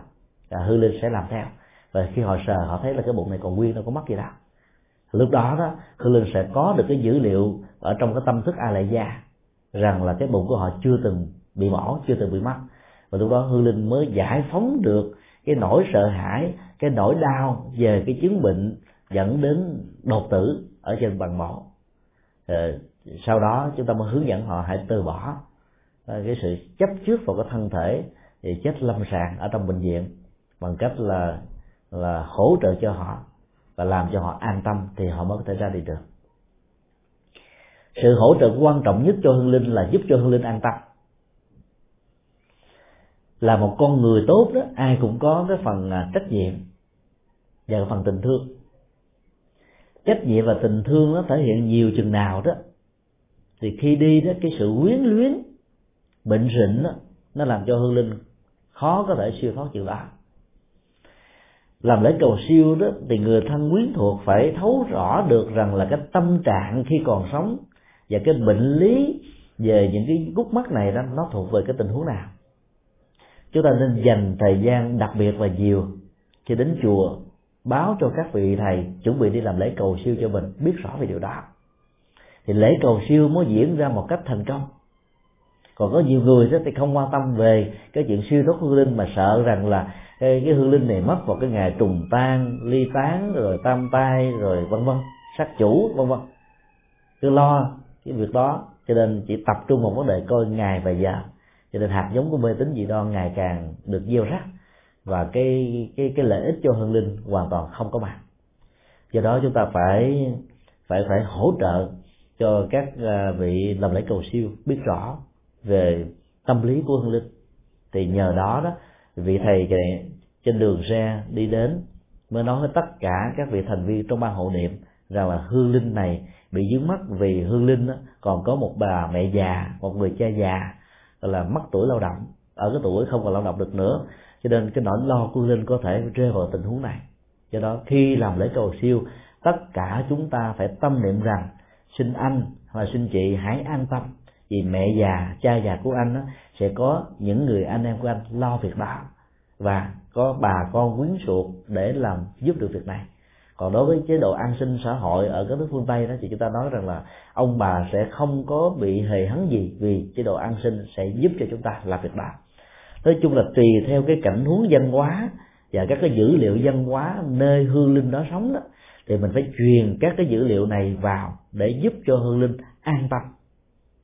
Là hương linh sẽ làm theo. Và khi họ sờ, họ thấy là cái bụng này còn nguyên, đâu có mất gì đâu lúc đó đó hương linh sẽ có được cái dữ liệu ở trong cái tâm thức a lại gia rằng là cái bụng của họ chưa từng bị mỏ chưa từng bị mất và lúc đó hương linh mới giải phóng được cái nỗi sợ hãi, cái nỗi đau về cái chứng bệnh dẫn đến đột tử ở trên bằng mổ. Ờ, sau đó chúng ta mới hướng dẫn họ hãy từ bỏ ờ, cái sự chấp trước vào cái thân thể thì chết lâm sàng ở trong bệnh viện bằng cách là là hỗ trợ cho họ và làm cho họ an tâm thì họ mới có thể ra đi được. Sự hỗ trợ quan trọng nhất cho hương linh là giúp cho hương linh an tâm. Là một con người tốt đó ai cũng có cái phần à, trách nhiệm và cái phần tình thương. Trách nhiệm và tình thương nó thể hiện nhiều chừng nào đó. Thì khi đi đó cái sự quyến luyến bệnh rịnh đó, nó làm cho hương linh khó có thể siêu thoát chịu đó làm lễ cầu siêu đó, thì người thân quyến thuộc phải thấu rõ được rằng là cái tâm trạng khi còn sống và cái bệnh lý về những cái gút mắt này đó, nó thuộc về cái tình huống nào. Chúng ta nên dành thời gian đặc biệt và nhiều khi đến chùa báo cho các vị thầy chuẩn bị đi làm lễ cầu siêu cho mình, biết rõ về điều đó. Thì lễ cầu siêu mới diễn ra một cách thành công. Còn có nhiều người đó thì không quan tâm về cái chuyện siêu thoát hương linh mà sợ rằng là cái, cái hương linh này mất vào cái ngày trùng tan ly tán rồi tam tai rồi vân vân sát chủ vân vân. Cứ lo cái việc đó cho nên chỉ tập trung vào vấn đề coi ngày và giờ. Cho nên hạt giống của mê tín dị đoan ngày càng được gieo rắc và cái cái cái lợi ích cho hương linh hoàn toàn không có mặt. Do đó chúng ta phải phải phải hỗ trợ cho các à, vị làm lễ cầu siêu biết rõ về tâm lý của hương linh. Thì nhờ đó đó vị thầy trên đường xe đi đến mới nói với tất cả các vị thành viên trong ban hộ niệm rằng là hương linh này bị dướng mắt vì hương linh đó, còn có một bà mẹ già một người cha già là mất tuổi lao động. Ở cái tuổi không còn lao động được nữa cho nên cái nỗi lo của linh có thể rơi vào tình huống này. Do đó khi làm lễ cầu siêu tất cả chúng ta phải tâm niệm rằng xin anh hoặc xin chị hãy an tâm vì mẹ già cha già của anh đó, sẽ có những người anh em của anh lo việc đó và có bà con quyến thuộc để làm giúp được việc này. Còn đối với chế độ an sinh xã hội ở các nước phương tây đó thì chúng ta nói rằng là ông bà sẽ không có bị hề hấn gì vì chế độ an sinh sẽ giúp cho chúng ta làm việc đó nói chung là tùy theo cái cảnh huống văn hóa và các cái dữ liệu văn hóa nơi hương linh đó sống đó thì mình phải truyền các cái dữ liệu này vào để giúp cho hương linh an tâm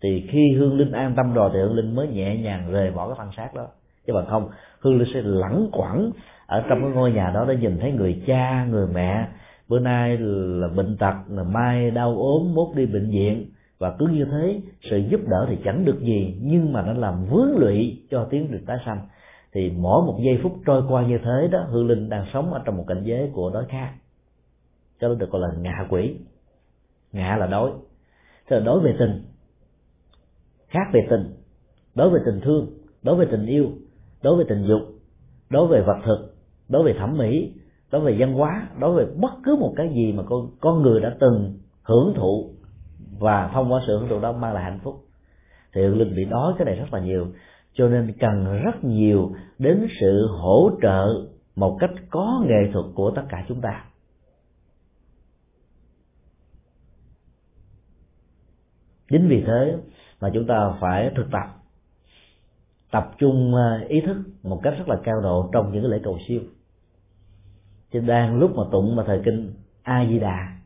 thì khi hương linh an tâm rồi thì hương linh mới nhẹ nhàng rời bỏ cái thân xác đó. Chứ bằng không, hương linh sẽ lẳng quẩn ở trong cái ngôi nhà đó để nhìn thấy người cha, người mẹ. Bữa nay là bệnh tật, là mai đau ốm, mốt đi bệnh viện. Và cứ như thế, sự giúp đỡ thì chẳng được gì, nhưng mà nó làm vướng lụy cho tiếng được tái sanh. Thì mỗi một giây phút trôi qua như thế đó, hương linh đang sống ở trong một cảnh giới của đói khát. Cho nó được gọi là ngạ quỷ. Ngạ là đói. Thế là đối về tình khác về tình. Đối với tình thương, đối với tình yêu, đối với tình dục, đối với vật thực, đối với thẩm mỹ, đối với văn hóa, đối với bất cứ một cái gì mà con con người đã từng hưởng thụ và thông qua sự hưởng thụ đó mang lại hạnh phúc. Thì linh bị đói cái này rất là nhiều, cho nên cần rất nhiều đến sự hỗ trợ một cách có nghệ thuật của tất cả chúng ta. Chính vì thế mà chúng ta phải thực tập tập trung ờ, ý thức một cách rất là cao độ trong những lễ cầu siêu. Chứ đang lúc mà tụng mà thời kinh a di đà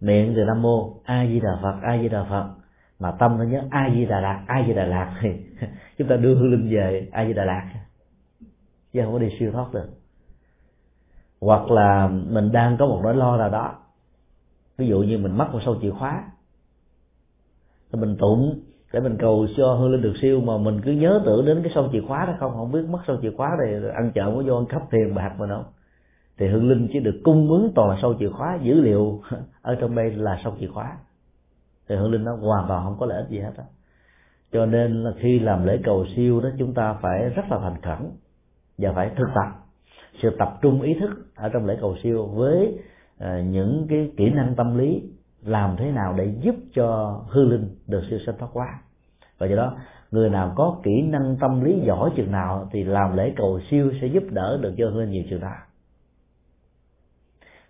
miệng từ nam mô a di đà phật, a di đà phật, mà tâm nó nhớ a di đà lạt a di đà lạt thì chúng ta đưa hương linh về a di đà lạt chứ không có đi siêu thoát được. Hoặc là mình đang có một nỗi lo nào đó, ví dụ như mình mất một sâu chìa khóa thì mình tụng, để mình cầu cho hương linh được siêu, mà mình cứ nhớ tưởng đến cái sâu chìa khóa đó không? Không biết mất sâu chìa khóa thì ăn chợ có vô ăn cắp tiền bạc mà đâu thì hương linh chỉ được cung ứng toàn là sâu chìa khóa, dữ liệu ở trong đây là sâu chìa khóa. Thì hương linh nó hoàn toàn không có lợi ích gì hết đó cho nên là khi làm lễ cầu siêu đó, chúng ta phải rất là thành khẩn và phải thực tập, sự tập trung ý thức ở trong lễ cầu siêu với à, những cái kỹ năng tâm lý làm thế nào để giúp cho hư linh được siêu sanh thoát quá và do đó, người nào có kỹ năng tâm lý giỏi chừng nào thì làm lễ cầu siêu sẽ giúp đỡ được cho hư linh nhiều chừng nào.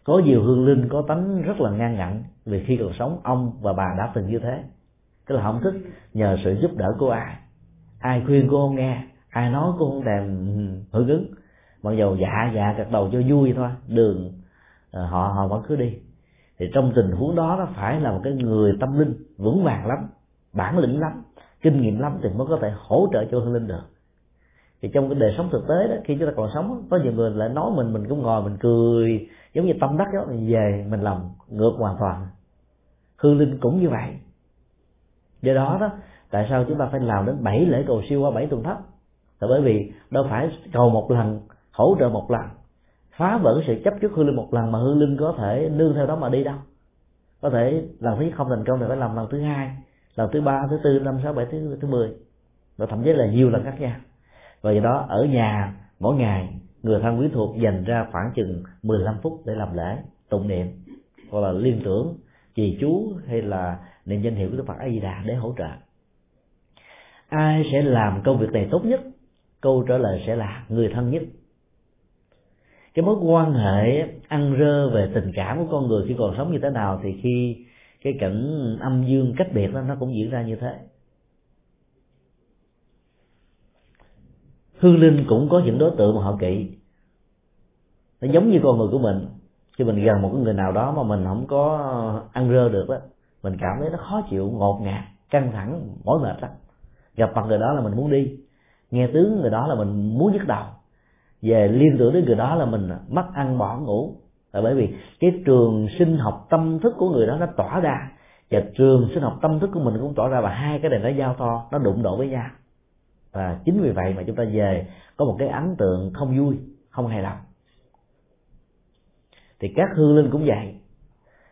Có nhiều hương linh có tánh rất là ngang ngạnh vì khi còn sống, ông và bà đã từng như thế. Tức là không thích nhờ sự giúp đỡ của ai. Ai khuyên cô không nghe, ai nói cô không thèm hưởng ứng. Mặc dầu dạ dạ gật đầu cho vui thôi, đường ờ, họ họ vẫn cứ đi thì trong tình huống đó nó phải là một cái người tâm linh vững vàng lắm, bản lĩnh lắm, kinh nghiệm lắm thì mới có thể hỗ trợ cho hương linh được. Thì trong cái đời sống thực tế đó, khi chúng ta còn sống, có nhiều người lại nói mình mình cũng ngồi mình cười, giống như tâm đắc đó, mình về mình làm ngược hoàn toàn. Hương linh cũng như vậy. Do đó đó, tại sao chúng ta phải làm đến bảy lễ cầu siêu qua bảy tuần thất? Là bởi vì đâu phải cầu một lần, hỗ trợ một lần phá vỡ sự chấp trước hương linh một lần mà hương linh có thể nương theo đó mà đi đâu. Có thể lần thứ không thành công thì phải làm lần thứ hai, lần thứ ba, thứ tư, năm, sáu, bảy, thứ thứ mười. Và thậm chí là nhiều lần khác nhau. Và do đó, ở nhà, mỗi ngày, người thân quý thuộc dành ra khoảng chừng 15 phút để làm lễ, tụng niệm, hoặc là liên tưởng trì chú hay là niệm danh hiệu của Đức Phật A Di Đà để hỗ trợ. Ai sẽ làm công việc này tốt nhất? Câu trả lời sẽ là người thân nhất cái mối quan hệ ăn rơ về tình cảm của con người khi còn sống như thế nào thì khi cái cảnh âm dương cách biệt đó, nó cũng diễn ra như thế. Hương linh cũng có những đối tượng mà họ kỵ. Nó giống như con người của mình. Khi mình gần một cái người nào đó mà mình không có ăn rơ được đó, mình cảm thấy nó khó chịu, ngột ngạt, căng thẳng, mỏi mệt lắm. Gặp mặt người đó là mình muốn đi. Nghe tướng người đó là mình muốn nhức đầu về liên tưởng đến người đó là mình mất ăn bỏ ngủ. Là bởi vì cái trường sinh học tâm thức của người đó nó tỏa ra. Và trường sinh học tâm thức của mình cũng tỏa ra và hai cái này nó giao to nó đụng độ với nhau. Và chính vì vậy mà chúng ta về có một cái ấn tượng không vui, không hài lòng. Thì các hương linh cũng vậy.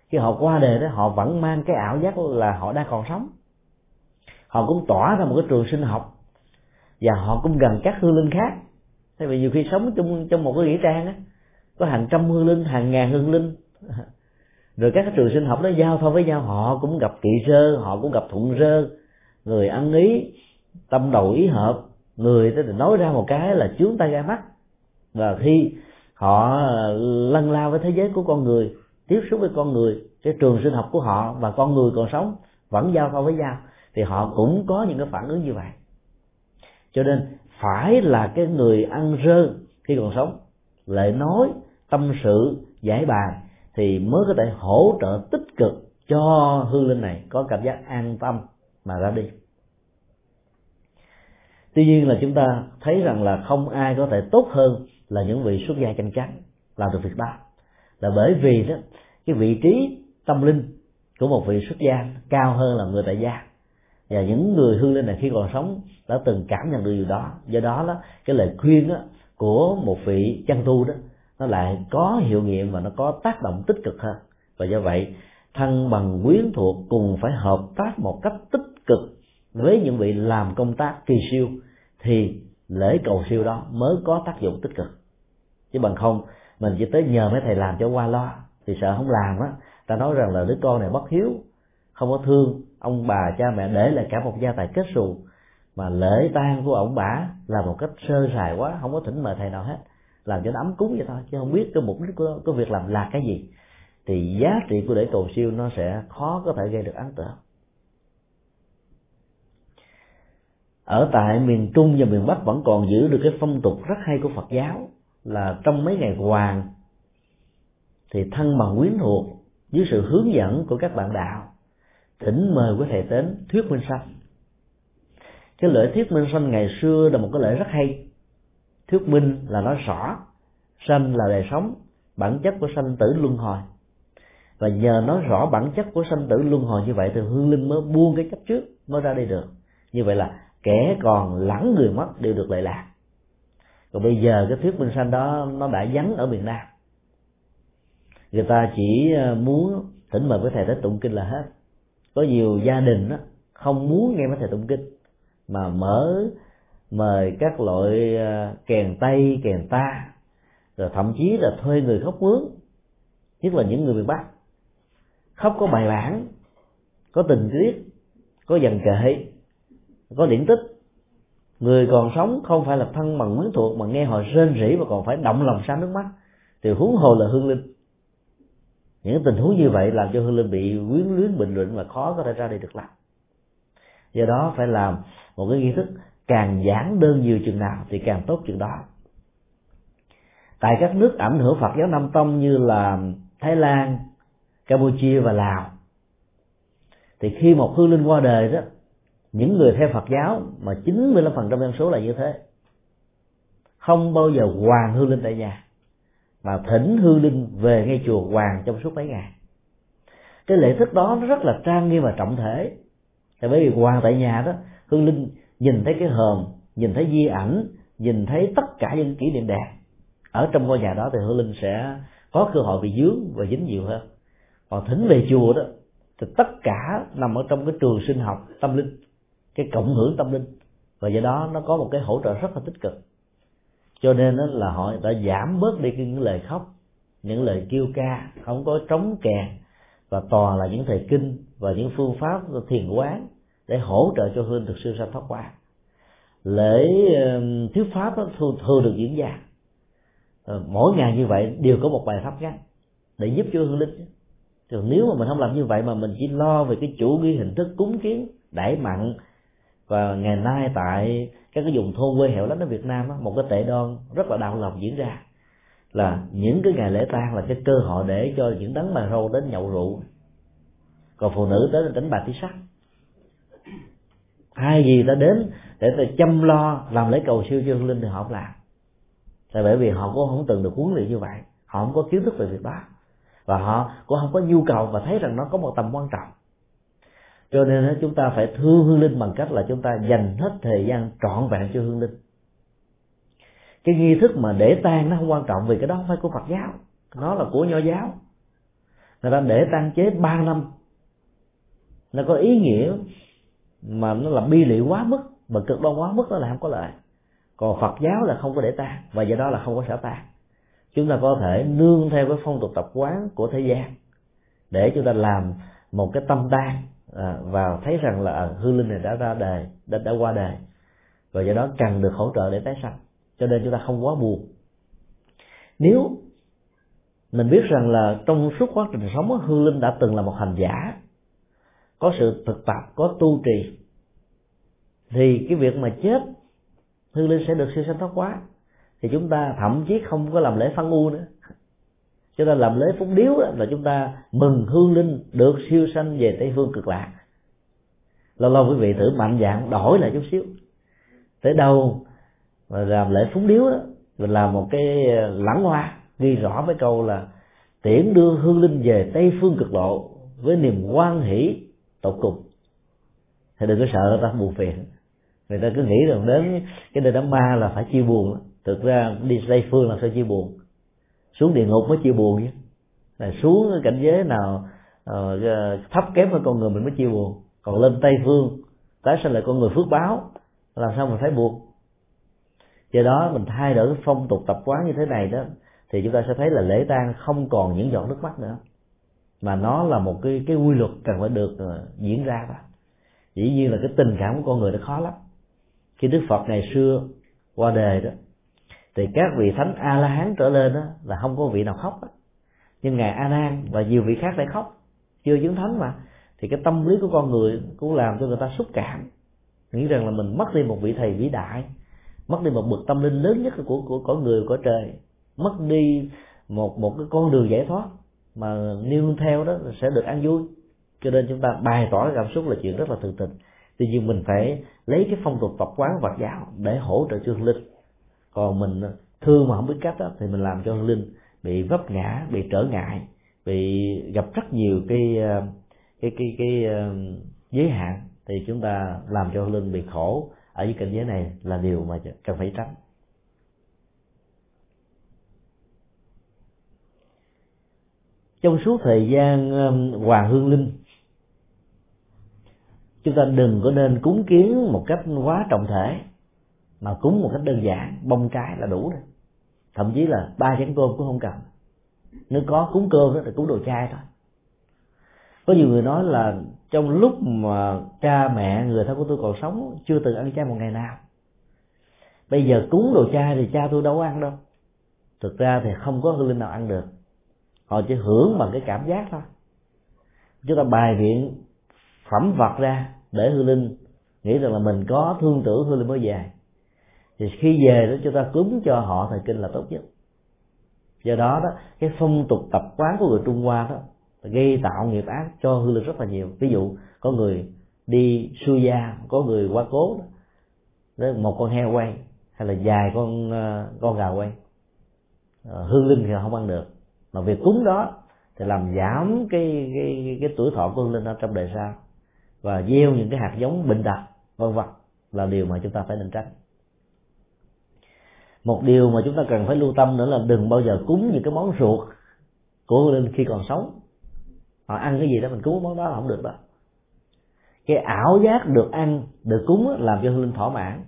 Khi họ qua đời đó, họ vẫn mang cái ảo giác là họ đang còn sống. Họ cũng tỏa ra một cái trường sinh học. Và họ cũng gần các hương linh khác tại vì nhiều khi sống trong trong một cái nghĩa trang á, có hàng trăm hương linh, hàng ngàn hương linh. Rồi các trường sinh học nó giao thông với nhau, họ cũng gặp kỵ sơ, họ cũng gặp thuận rơ người ăn ý, tâm đầu ý hợp, người thì nói ra một cái là chướng tay ra mắt. Và khi họ ờ, lăn lao với thế giới của con người, tiếp xúc với con người, cái trường sinh học của họ và con người còn sống vẫn giao thông với nhau, thì họ cũng có những cái phản ứng như vậy. Cho nên phải là cái người ăn rơ khi còn sống lại nói, tâm sự, giải bài thì mới có thể hỗ trợ tích cực cho hương linh này có cảm giác an tâm mà ra đi. Tuy nhiên là chúng ta thấy rằng là không ai có thể tốt hơn là những vị xuất gia chân chắn làm được việc đó. Là bởi vì đó, cái vị trí tâm linh của một vị xuất gia cao hơn là người tại gia và những người hương linh này khi còn sống đã từng cảm nhận được điều đó. Do đó đó cái lời khuyên đó, của một vị chân tu đó nó lại có hiệu nghiệm và nó có tác động tích cực hơn. Và do vậy thân bằng quyến thuộc cùng phải hợp tác một cách tích cực với những vị làm công tác kỳ siêu thì lễ cầu siêu đó mới có tác dụng tích cực. Chứ bằng không mình chỉ tới nhờ mấy thầy làm cho qua lo thì sợ không làm á. Ta nói rằng là đứa con này bất hiếu không có thương ông bà cha mẹ để lại cả một gia tài kết xù mà lễ tang của ông bà là một cách sơ sài quá không có thỉnh mời thầy nào hết. Làm cho nó ấm cúng vậy thôi chứ không biết cái mục đích của, của việc làm là cái gì. Thì giá trị của lễ cầu siêu nó sẽ khó có thể gây được ấn tượng. Ở tại miền trung và miền bắc vẫn còn giữ được cái phong tục rất hay của phật giáo là trong mấy ngày hoàng thì thân bằng quyến thuộc dưới sự hướng dẫn của các bạn đạo thỉnh mời quý thầy đến thuyết minh sanh. Cái lễ thuyết minh sanh ngày xưa là một cái lễ rất hay. Thuyết minh là nói rõ, sanh là đời sống, bản chất của sanh tử luân hồi. Và nhờ nói rõ bản chất của sanh tử luân hồi như vậy thì hương linh mới buông cái chấp trước, mới ra đây được. Như vậy là kẻ còn lẫn người mất đều được lợi lạc. Còn bây giờ cái thuyết minh sanh đó nó đã vắng ở miền nam. Người ta chỉ ờ, muốn thỉnh mời với thầy tới tụng kinh là hết có nhiều gia đình đó, không muốn nghe mấy thầy tụng kinh mà mở mời các loại à, kèn tây kèn ta rồi thậm chí là thuê người khóc mướn nhất là những người miền bắc. Khóc có bài bản có tình tiết có dần kệ có điển tích. Người còn sống không phải là thân bằng quyến thuộc mà nghe họ rên rỉ mà còn phải động lòng sáng nước mắt. Thì huống hồ là hương linh những tình huống như vậy làm cho hương linh bị quyến luyến bình luận và khó có thể ra đi được lắm do đó phải làm một cái nghi thức càng giản đơn nhiều chừng nào thì càng tốt chừng đó. Tại các nước ảnh hưởng Phật giáo Nam Tông như là Thái Lan, Campuchia và Lào thì khi một hương linh qua đời đó những người theo Phật giáo mà 95% dân số là như thế. Không bao giờ hoàng hương linh tại nhà mà thỉnh hương linh về ngay chùa hoàng trong suốt mấy ngày. Cái lễ thức đó nó rất là trang nghiêm và trọng thể. Tại bởi vì hoàng tại nhà đó hương linh nhìn thấy cái hòm, nhìn thấy di ảnh, nhìn thấy tất cả những kỷ niệm đẹp. Ở trong ngôi nhà đó thì hương linh sẽ có cơ hội bị dướng và dính nhiều hơn. Còn thỉnh về chùa đó, thì tất cả nằm ở trong cái trường sinh học tâm linh, cái cộng hưởng tâm linh. Và do đó nó có một cái hỗ trợ rất là tích cực cho nên đó là họ đã giảm bớt đi những lời khóc những lời kêu ca không có trống kèn và toàn là những thầy kinh và những phương pháp thiền quán để hỗ trợ cho hương thực siêu sanh thoát qua. Lễ thuyết pháp đó, thường, thường được diễn ra. Ờ, mỗi ngày như vậy đều có một bài pháp ngắn để giúp cho hương linh. Chứ nếu mà mình không làm như vậy mà mình chỉ lo về cái chủ nghĩa hình thức cúng kiến đãi mặn và ngày nay tại các cái vùng thôn quê hẻo lánh ở Việt Nam đó, một cái tệ đoan rất là đau lòng diễn ra. Là những cái ngày lễ tang là cái cơ hội để cho những đấng bà râu đến nhậu rượu. Còn phụ nữ đến đánh bạc tí sắt. Hai gì ta đến để ta chăm lo làm lễ cầu siêu cho hương linh thì họ không làm. Tại bởi vì họ cũng không từng được huấn luyện như vậy. Họ không có kiến thức về việc đó. Và họ cũng không có nhu cầu và thấy rằng nó có một tầm quan trọng cho nên chúng ta phải thương hương linh bằng cách là chúng ta dành hết thời gian trọn vẹn cho hương linh. Cái nghi thức mà để tang nó không quan trọng, vì cái đó không phải của phật giáo. Nó là của nho giáo. Người ta để tang chế ba năm. Nó có ý nghĩa mà nó là bi lụy quá mức và cực đoan quá mức nó là không có lợi. Còn phật giáo là không có để tang, và do đó là không có sở tang. Chúng ta có thể nương theo cái phong tục tập quán của thế gian để chúng ta làm một cái tâm tang à, và thấy rằng là hư hương linh này đã ra đời đã, đã qua đời và do đó cần được hỗ trợ để tái sanh. Cho nên chúng ta không quá buồn. Nếu mình biết rằng là trong suốt quá trình sống hương linh đã từng là một hành giả có sự thực tập có tu trì thì cái việc mà chết hương linh sẽ được siêu sanh thoát quá. Thì chúng ta thậm chí không có làm lễ phân u nữa chúng ta làm lễ phúng điếu là chúng ta mừng hương linh được siêu sanh về tây phương cực lạc. Lâu lâu quý vị thử mạnh dạng đổi lại chút xíu. Tới đâu mà làm lễ phúng điếu đó, mình làm một cái ờ, lãng hoa, ghi rõ với câu là tiễn đưa hương linh về tây phương cực lộ với niềm quan hỷ tột cùng. Thì đừng có sợ người ta buồn phiền. Người ta cứ nghĩ rằng đến cái đời đám ma là phải chia buồn. Thực ra đi tây phương là sao chia buồn xuống địa ngục mới chia buồn chứ là xuống cái cảnh giới nào uh, thấp kém hơn con người mình mới chia buồn. Còn lên tây phương tái sinh lại con người phước báo làm sao mình phải buồn? Do đó mình thay đổi cái phong tục tập quán như thế này đó thì chúng ta sẽ thấy là lễ tang không còn những giọt nước mắt nữa. Mà nó là một cái cái quy luật cần phải được uh, diễn ra đó. Dĩ nhiên là cái tình cảm của con người nó khó lắm. Khi đức phật ngày xưa qua đời đó thì các vị thánh a la hán trở lên đó là không có vị nào khóc đó. nhưng ngài a nan và nhiều vị khác lại khóc. Chưa chứng thánh mà. Thì cái tâm lý của con người cũng làm cho người ta xúc cảm. Nghĩ rằng là mình mất đi một vị thầy vĩ đại, mất đi một bậc tâm linh lớn nhất của của của người, của trời, mất đi một một cái con đường giải thoát mà nêu theo đó sẽ được an vui. Cho nên chúng ta bày tỏ cảm xúc là chuyện rất là thường tình. Tuy nhiên mình phải lấy cái phong tục tập quán Phật giáo để hỗ trợ chương linh còn mình thương mà không biết cách đó thì mình làm cho hương linh bị vấp ngã bị trở ngại bị gặp rất nhiều cái ờ, cái cái cái, cái giới hạn. Thì chúng ta làm cho hương linh bị khổ ở dưới cảnh giới này là điều mà cần phải tránh. Trong suốt thời gian ờ, hoàng hương linh chúng ta đừng có nên cúng kiến một cách quá trọng thể mà cúng một cách đơn giản, bông trái là đủ rồi. Thậm chí là ba chén cơm cũng không cần. Nếu có cúng cơm đó thì cúng đồ chay thôi. Có nhiều người nói là trong lúc mà cha mẹ, người thân của tôi còn sống, chưa từng ăn chay một ngày nào. Bây giờ cúng đồ chay thì cha tôi đâu có ăn đâu. Thực ra thì không có hương linh nào ăn được. Họ chỉ hưởng bằng cái cảm giác thôi. Chúng ta bài biện phẩm vật ra để hương linh nghĩ rằng là mình có thương tưởng hương linh mới về thì khi về đó chúng ta cúng cho họ thời kinh là tốt nhất. Do đó đó cái phong tục tập quán của người trung hoa đó gây tạo nghiệp ác cho hương linh rất là nhiều. Ví dụ có người đi xuôi gia có người qua cố đó, một con heo quay hay là dài con ờ, con gà quay. Ờ, hương linh thì không ăn được. Mà việc cúng đó thì làm giảm cái cái cái, cái tuổi thọ của hương linh ở trong đời sau. Và gieo những cái hạt giống bệnh tật vân vân là điều mà chúng ta phải nên tránh một điều mà chúng ta cần phải lưu tâm nữa là đừng bao giờ cúng những cái món ruột của hương linh khi còn sống. Họ ăn cái gì đó mình cúng món đó là không được đó. Cái ảo giác được ăn, được cúng làm cho hương linh thỏa mãn.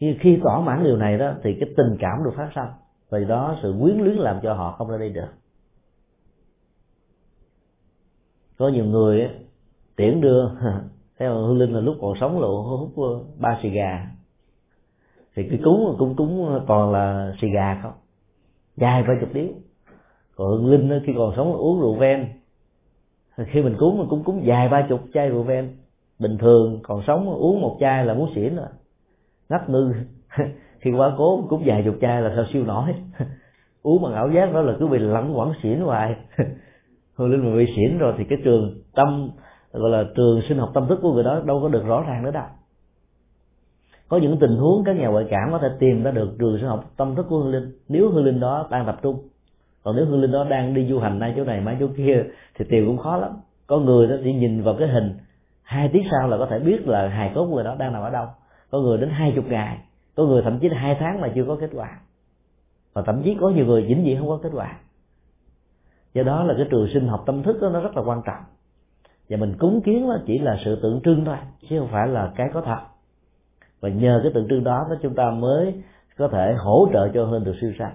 Nhưng khi thỏa mãn điều này đó, thì cái tình cảm được phát sinh và đó sự quyến luyến làm cho họ không ra đây được. Có nhiều người tiễn đưa theo hương linh là lúc còn sống là hút, ba xì gà thì cái cúng cũng cúng toàn là xì gà không? Dài vài chục điếu. Còn hương linh ờ, khi còn sống uống rượu ven, khi mình cúng mình cũng cúng dài ba chục chai rượu ven. Bình thường còn sống uống một chai là muốn xỉn rồi. Ngất ngư khi quá cố cũng dài chục chai là sao siêu nổi. Uống bằng ảo giác đó là cứ bị lẫn quẩn xỉn hoài. Hồi linh mà bị xỉn rồi thì cái trường tâm, gọi là trường sinh học tâm thức của người đó đâu có được rõ ràng nữa đâu có những tình huống các nhà ngoại cảm có thể tìm ra được trường sinh học tâm thức của hương linh. Nếu hương linh đó đang tập trung, còn nếu hương linh đó đang đi du hành nay chỗ này mai chỗ kia, thì tìm cũng khó lắm. Có người đó chỉ nhìn vào cái hình, hai tiếng sau là có thể biết là hài cốt người đó đang nằm ở đâu. Có người đến hai chục ngày, có người thậm chí là hai tháng mà chưa có kết quả. Và thậm chí có nhiều người vĩnh viễn không có kết quả. Do đó là cái trường sinh học tâm thức đó, nó rất là quan trọng. Và mình cúng kiến nó chỉ là sự tượng trưng thôi, chứ không phải là cái có thật và nhờ cái tượng trưng đó đó chúng ta mới có thể hỗ trợ cho hơn được siêu sanh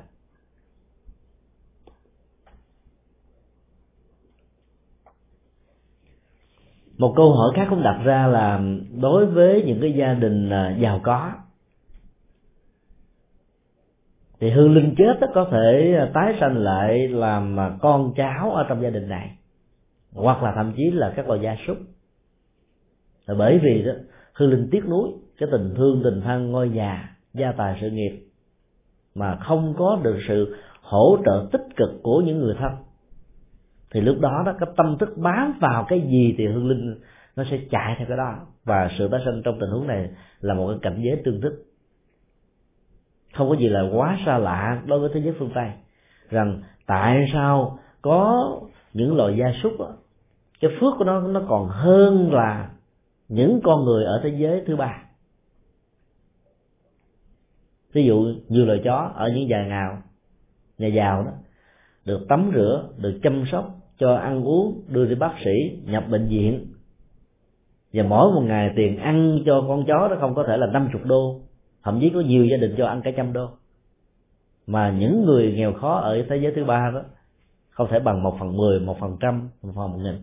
một câu hỏi khác cũng đặt ra là đối với những cái gia đình à, giàu có, thì hương linh chết có thể à, tái sanh lại làm à, con cháu ở trong gia đình này, hoặc là thậm chí là các loài gia súc. Là bởi vì đó hương linh tiếc nuối cái tình thương tình thân ngôi nhà gia tài sự nghiệp mà không có được sự hỗ trợ tích cực của những người thân. Thì lúc đó đó cái tâm thức bám vào cái gì thì hương linh nó sẽ chạy theo cái đó. Và sự tái sinh trong tình huống này là một cái cảnh giới tương thích. Không có gì là quá xa lạ đối với thế giới phương tây. Rằng tại sao có những loài gia súc đó, cái phước của nó nó còn hơn là những con người ở thế giới thứ ba ví dụ nhiều loài chó ở những nhà nghèo nhà giàu đó, được tắm rửa, được chăm sóc, cho ăn uống, đưa đi bác sĩ, nhập bệnh viện. Và mỗi một ngày tiền ăn cho con chó đó không có thể là 50 đô. Thậm chí có nhiều gia đình cho ăn cả trăm đô. Mà những người nghèo khó ở thế giới thứ ba đó, không thể bằng một phần mười, một phần trăm, một phần một nghìn.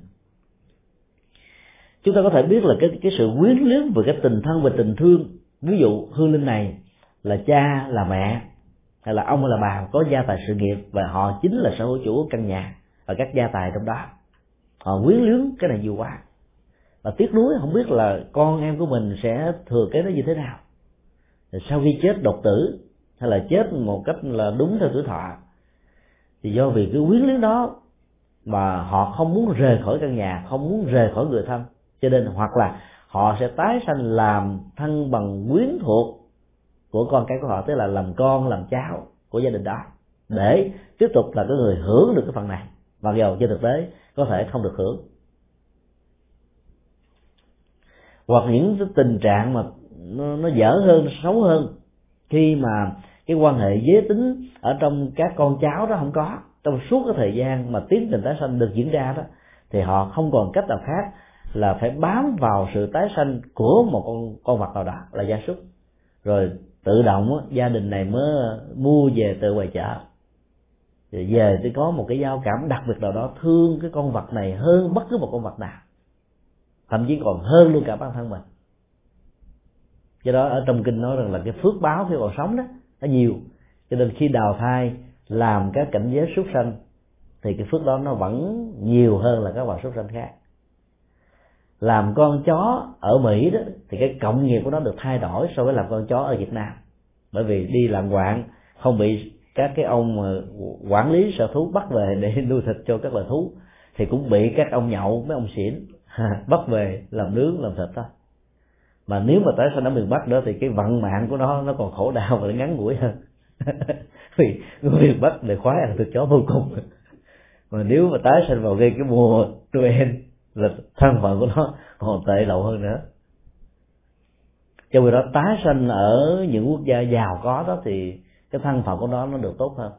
Chúng ta có thể biết là cái cái sự quyến luyến về cái tình thân và tình thương. Ví dụ hương linh này là cha, là mẹ, hay là ông, hay là bà có gia tài sự nghiệp và họ chính là sở hữu chủ căn nhà và các gia tài trong đó. Họ quyến luyến cái này nhiều quá. Và tiếc nuối không biết là con em của mình sẽ thừa kế nó như thế nào. Sau khi chết đột tử, hay là chết một cách là đúng theo tuổi thọ, thì do vì cái quyến luyến đó mà họ không muốn rời khỏi căn nhà, không muốn rời khỏi người thân. Cho nên hoặc là họ sẽ tái sanh làm thân bằng quyến thuộc của con cái của họ tức là làm con làm cháu của gia đình đó. Để tiếp tục là cái người hưởng được cái phần này. Mặc dù trên thực tế có thể không được hưởng. Hoặc những cái tình trạng mà nó, nó dở hơn xấu hơn khi mà cái quan hệ giới tính ở trong các con cháu đó không có trong suốt cái thời gian mà tiến trình tái sanh được diễn ra đó thì họ không còn cách nào khác là phải bám vào sự tái sanh của một con con vật nào đó là gia súc. Rồi tự động gia đình này mới mua về từ ngoài chợ. Rồi về thì có một cái giao cảm đặc biệt nào đó, thương cái con vật này hơn bất cứ một con vật nào. Thậm chí còn hơn luôn cả bản thân mình. Do đó ở trong kinh nói rằng là cái phước báo khi còn sống đó, nó nhiều. Cho nên khi đào thai, làm các cảnh giới súc sanh, thì cái phước đó nó vẫn nhiều hơn là các loài súc sanh khác làm con chó ở mỹ đó, thì cái cộng nghiệp của nó được thay đổi so với làm con chó ở việt nam. Bởi vì đi làm quạng, không bị các cái ông quản lý sở thú bắt về để nuôi thịt cho các loài thú, thì cũng bị các ông nhậu, mấy ông xỉn, bắt về làm nướng, làm thịt thôi mà nếu mà tái sanh ở miền bắc nữa thì cái vận mạng của nó nó còn khổ đau và ngắn ngủi hơn. Vì người miền bắc để khoái ăn thịt chó vô cùng. Mà nếu mà tái sanh vào gây cái mùa Noel là thân phận của nó còn tệ lậu hơn nữa. Cho vì đó, tái sanh ở những quốc gia giàu có đó thì cái thân phận của nó nó được tốt hơn.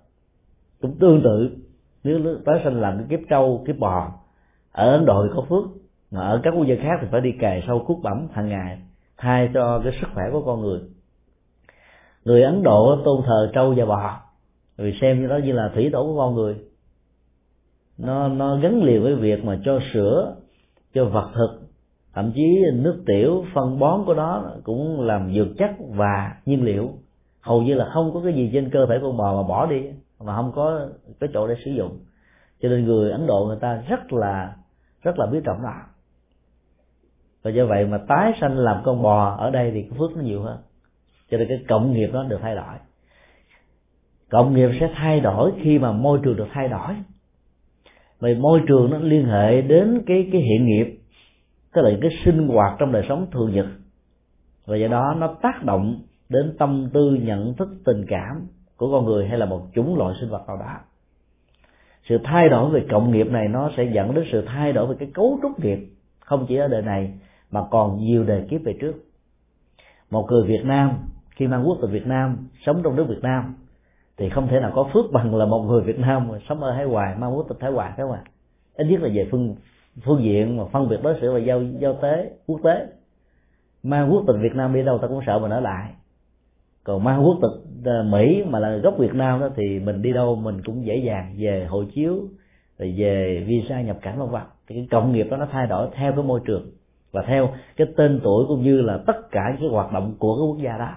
Cũng tương tự, nếu tái sanh làm cái kiếp trâu, kiếp bò, ở ấn độ thì có phước, mà ở các quốc gia khác thì phải đi cày sâu cuốc bẩm hàng ngày, thay cho cái sức khỏe của con người. Người ấn độ tôn thờ trâu và bò, vì xem như đó như là thủy tổ của con người. Nó nó gắn liền với việc mà cho sữa cho vật thực. Thậm chí nước tiểu phân bón của nó cũng làm dược chất và nhiên liệu. Hầu như là không có cái gì trên cơ thể con bò mà bỏ đi, mà không có cái chỗ để sử dụng. Cho nên người ấn độ người ta rất là rất là biết trọng đó và do vậy mà tái sanh làm con bò ở đây thì cái phước nó nhiều hơn. Cho nên cái cộng nghiệp nó được thay đổi. Cộng nghiệp sẽ thay đổi khi mà môi trường được thay đổi về môi trường nó liên hệ đến cái cái hiện nghiệp, tức là cái sinh hoạt trong đời sống thường nhật. Và do đó nó tác động đến tâm tư, nhận thức, tình cảm của con người hay là một chủng loại sinh vật nào đó. Sự thay đổi về cộng nghiệp này nó sẽ dẫn đến sự thay đổi về cái cấu trúc nghiệp, không chỉ ở đời này, mà còn nhiều đời kiếp về trước. Một người Việt Nam, khi mang quốc tịch Việt Nam, sống trong nước Việt Nam thì không thể nào có phước bằng là một người Việt Nam mà sống ở Thái Hòa mang quốc tịch Thái Hòa các bạn ít nhất là về phương phương diện mà phân biệt đối xử và giao giao tế, quốc tế. Mang quốc tịch Việt Nam đi đâu ta cũng sợ mình ở lại. Còn mang quốc tịch ờ, Mỹ mà là gốc Việt Nam đó thì mình đi đâu mình cũng dễ dàng về hộ chiếu, rồi về visa nhập cảnh vân vân. Thì cái cộng nghiệp đó nó thay đổi theo cái môi trường và theo cái tên tuổi cũng như là tất cả cái hoạt động của cái quốc gia đó.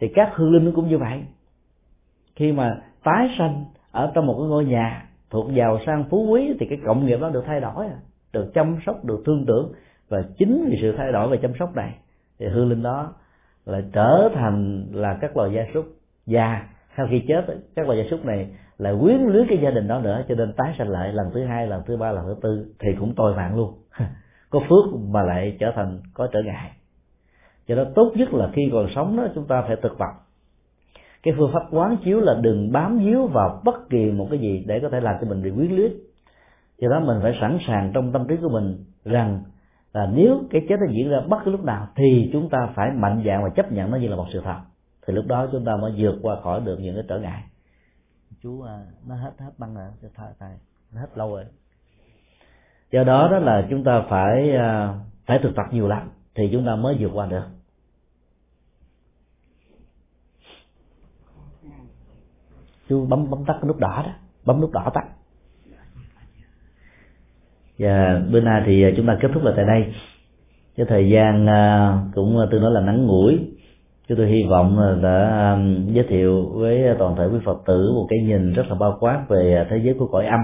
Thì các hương linh cũng như vậy khi mà tái sanh ở trong một cái ngôi nhà thuộc giàu sang phú quý thì cái cộng nghiệp đó được thay đổi à, được chăm sóc, được thương tưởng và chính vì sự thay đổi và chăm sóc này thì hư linh đó lại trở thành là các loài gia súc già. Sau khi chết, các loài gia súc này lại quyến luyến cái gia đình đó nữa cho nên tái sanh lại lần thứ hai, lần thứ ba, lần thứ tư thì cũng tội mạng luôn. Có phước mà lại trở thành có trở ngại. Cho đó tốt nhất là khi còn sống đó, chúng ta phải thực tập cái phương pháp quán chiếu là đừng bám víu vào bất kỳ một cái gì để có thể làm cho mình bị quyến luyến. Do đó mình phải sẵn sàng trong tâm trí của mình rằng là nếu cái chết nó diễn ra bất cứ lúc nào thì chúng ta phải mạnh dạn và chấp nhận nó như là một sự thật. Thì lúc đó chúng ta mới vượt qua khỏi được những cái trở ngại. Chú à, nó hết hết băng rồi thay tay. Nó hết lâu rồi. Do đó đó là chúng ta phải à, phải thực tập nhiều lắm thì chúng ta mới vượt qua được chú bấm bấm tắt cái nút đỏ đó. Bấm nút đỏ tắt. Và bữa nay thì à, chúng ta kết thúc là tại đây. Cái thời gian à, cũng à, tương đối là ngắn ngủi. Chúng tôi hy vọng đã giới thiệu với toàn thể quý phật tử một cái nhìn rất là bao quát về thế giới của cõi âm.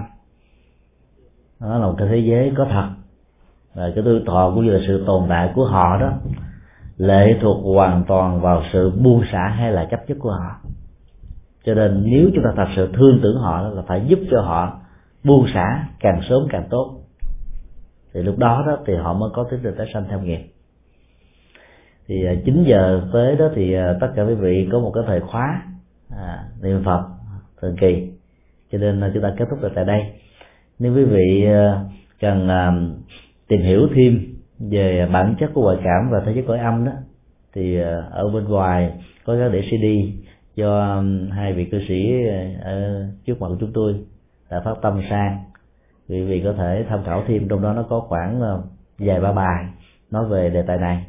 Đó là một cái thế giới có thật. Và cái tuổi thọ cũng như là sự tồn tại của họ đó, lệ thuộc hoàn toàn vào sự buông xả hay là chấp chức của họ cho nên nếu chúng ta thật sự thương tưởng họ là phải giúp cho họ buông xả càng sớm càng tốt. Thì lúc đó đó thì họ mới có tính được tái sanh theo nghiệp. Thì à, 9 giờ tới đó thì à, tất cả quý vị có một cái thời khóa à, niệm phật thường kỳ. Cho nên à, chúng ta kết thúc được tại đây. Nếu quý vị cần tìm hiểu thêm về bản chất của ngoại cảm và thế giới cõi âm đó thì ở bên ngoài có các để cd do um, hai vị cư sĩ ở trước mặt của chúng tôi đã phát tâm sang. Quý vị có thể tham khảo thêm, trong đó nó có khoảng um, vài ba bài nói về đề tài này.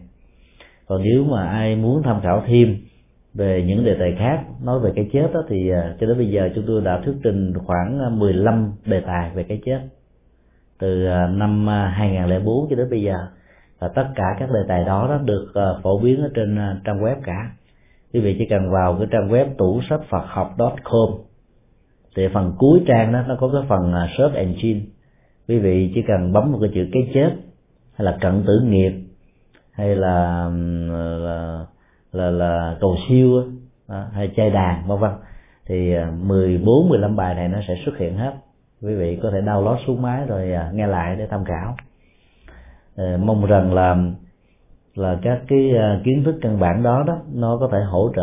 Còn nếu mà ai muốn tham khảo thêm về những đề tài khác, nói về cái chết đó, thì à, cho đến bây giờ chúng tôi đã thuyết trình khoảng à, 15 đề tài về cái chết. Từ à, năm 2004 cho đến bây giờ. Và tất cả các đề tài đó đó được phổ biến ở trên trang web cả quý vị chỉ cần vào cái trang web tủ sách phật học com. Thì phần cuối trang đó nó có cái phần à, search engine. Quý vị chỉ cần bấm một cái chữ cái chết hay là cận tử nghiệp hay là là là, là cầu siêu đó, hay chai đàn vân vân. Thì à, 14 15 bài này nó sẽ xuất hiện hết. Quý vị có thể download xuống máy rồi à, nghe lại để tham khảo. Ờ, mong rằng là là các cái à, kiến thức căn bản đó đó nó có thể hỗ trợ